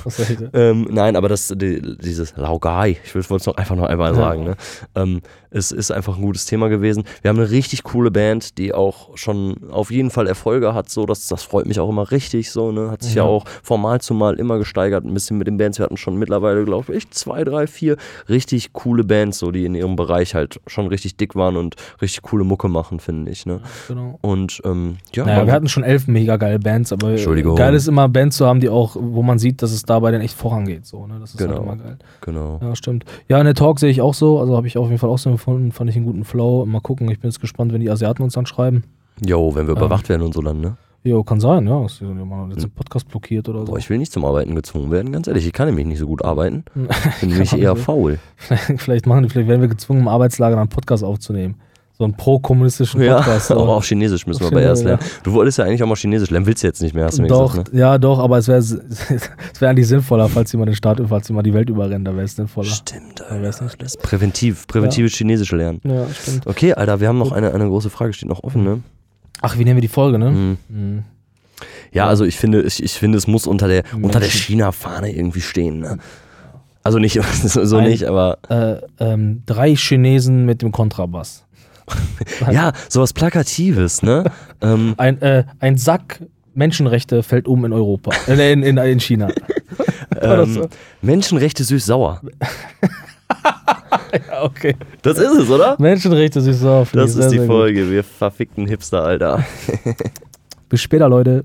S4: Ähm, nein, aber das, die, dieses Laugai, ich wollte es noch einfach noch einmal
S1: Ja.
S4: sagen, ne? ähm, es ist einfach ein gutes Thema gewesen. Wir haben eine richtig coole Band, die auch schon auf jeden Fall Erfolge hat, so, das, das freut mich auch immer richtig, so, ne? Hat sich ja.
S1: Ja.
S4: auch von Mal zu Mal immer gesteigert, ein bisschen mit den Bands. Wir hatten schon mittlerweile, glaube ich, zwei, drei, vier richtig coole Bands, so, die in ihrem Bereich halt schon richtig dick waren und richtig coole Mucke machen, finde ich, ne?
S1: Genau.
S4: Und ähm, ja,
S1: Naja,
S4: man-
S1: wir hatten schon elf mega geile Bands, aber
S4: Entschuldigung.
S1: geil ist immer Bands zu haben, die auch, wo man sieht, dass es dabei dann echt vorangeht. So, ne? Das ist
S4: Genau.
S1: halt immer geil.
S4: genau.
S1: Ja, stimmt. Ja, in der Talk sehe ich auch so, also habe ich auf jeden Fall auch so empfunden, fand ich einen guten Flow. Mal gucken, ich bin jetzt gespannt, wenn die Asiaten uns dann schreiben.
S4: Jo, wenn wir
S1: Ja.
S4: überwacht werden und so dann, ne?
S1: Jo, kann sein, ja. Ist, jetzt einen Podcast blockiert oder so.
S4: Boah, ich will nicht zum Arbeiten gezwungen werden, ganz ehrlich. Ich kann nämlich nicht so gut arbeiten. Bin nämlich eher faul.
S1: vielleicht machen die, vielleicht werden wir gezwungen, im Arbeitslager einen Podcast aufzunehmen. So einen pro-kommunistischen
S4: Ja,
S1: Podcast.
S4: auch
S1: so.
S4: auf Chinesisch müssen wir aber erst lernen. Du wolltest ja eigentlich auch mal Chinesisch lernen, willst du jetzt nicht mehr, hast du mir
S1: Doch,
S4: gesagt, ne?
S1: ja, doch, aber es wäre es wäre eigentlich sinnvoller, falls jemand den Staat, falls jemand die Welt überrennt, da wäre es sinnvoller.
S4: Stimmt,
S1: Ja, wär's
S4: Alter.
S1: nicht
S4: Das ist präventiv, präventives Chinesisch lernen.
S1: Ja, stimmt.
S4: Okay, Alter, wir haben noch eine, eine große Frage, steht noch offen, ne?
S1: Ach, wie nennen wir die Folge, ne?
S4: Mhm.
S1: Mhm.
S4: Ja, also ich finde, ich, ich finde, es muss unter der, unter der. China-Fahne irgendwie stehen, ne? Also nicht, so
S1: Ein-
S4: nicht, aber
S1: Äh, ähm, drei Chinesen mit dem Kontrabass.
S4: ja, sowas Plakatives, ne? ähm,
S1: Ein, äh, ein Sack Menschenrechte fällt um in Europa. Äh, in, in, in China.
S4: Ähm,
S1: so?
S4: Menschenrechte süß-sauer.
S1: Ja, okay.
S4: Das ist es, oder?
S1: Menschenrechte süß so.
S4: Das ist die Folge, wir verfickten Hipster, Alter.
S1: Bis später, Leute.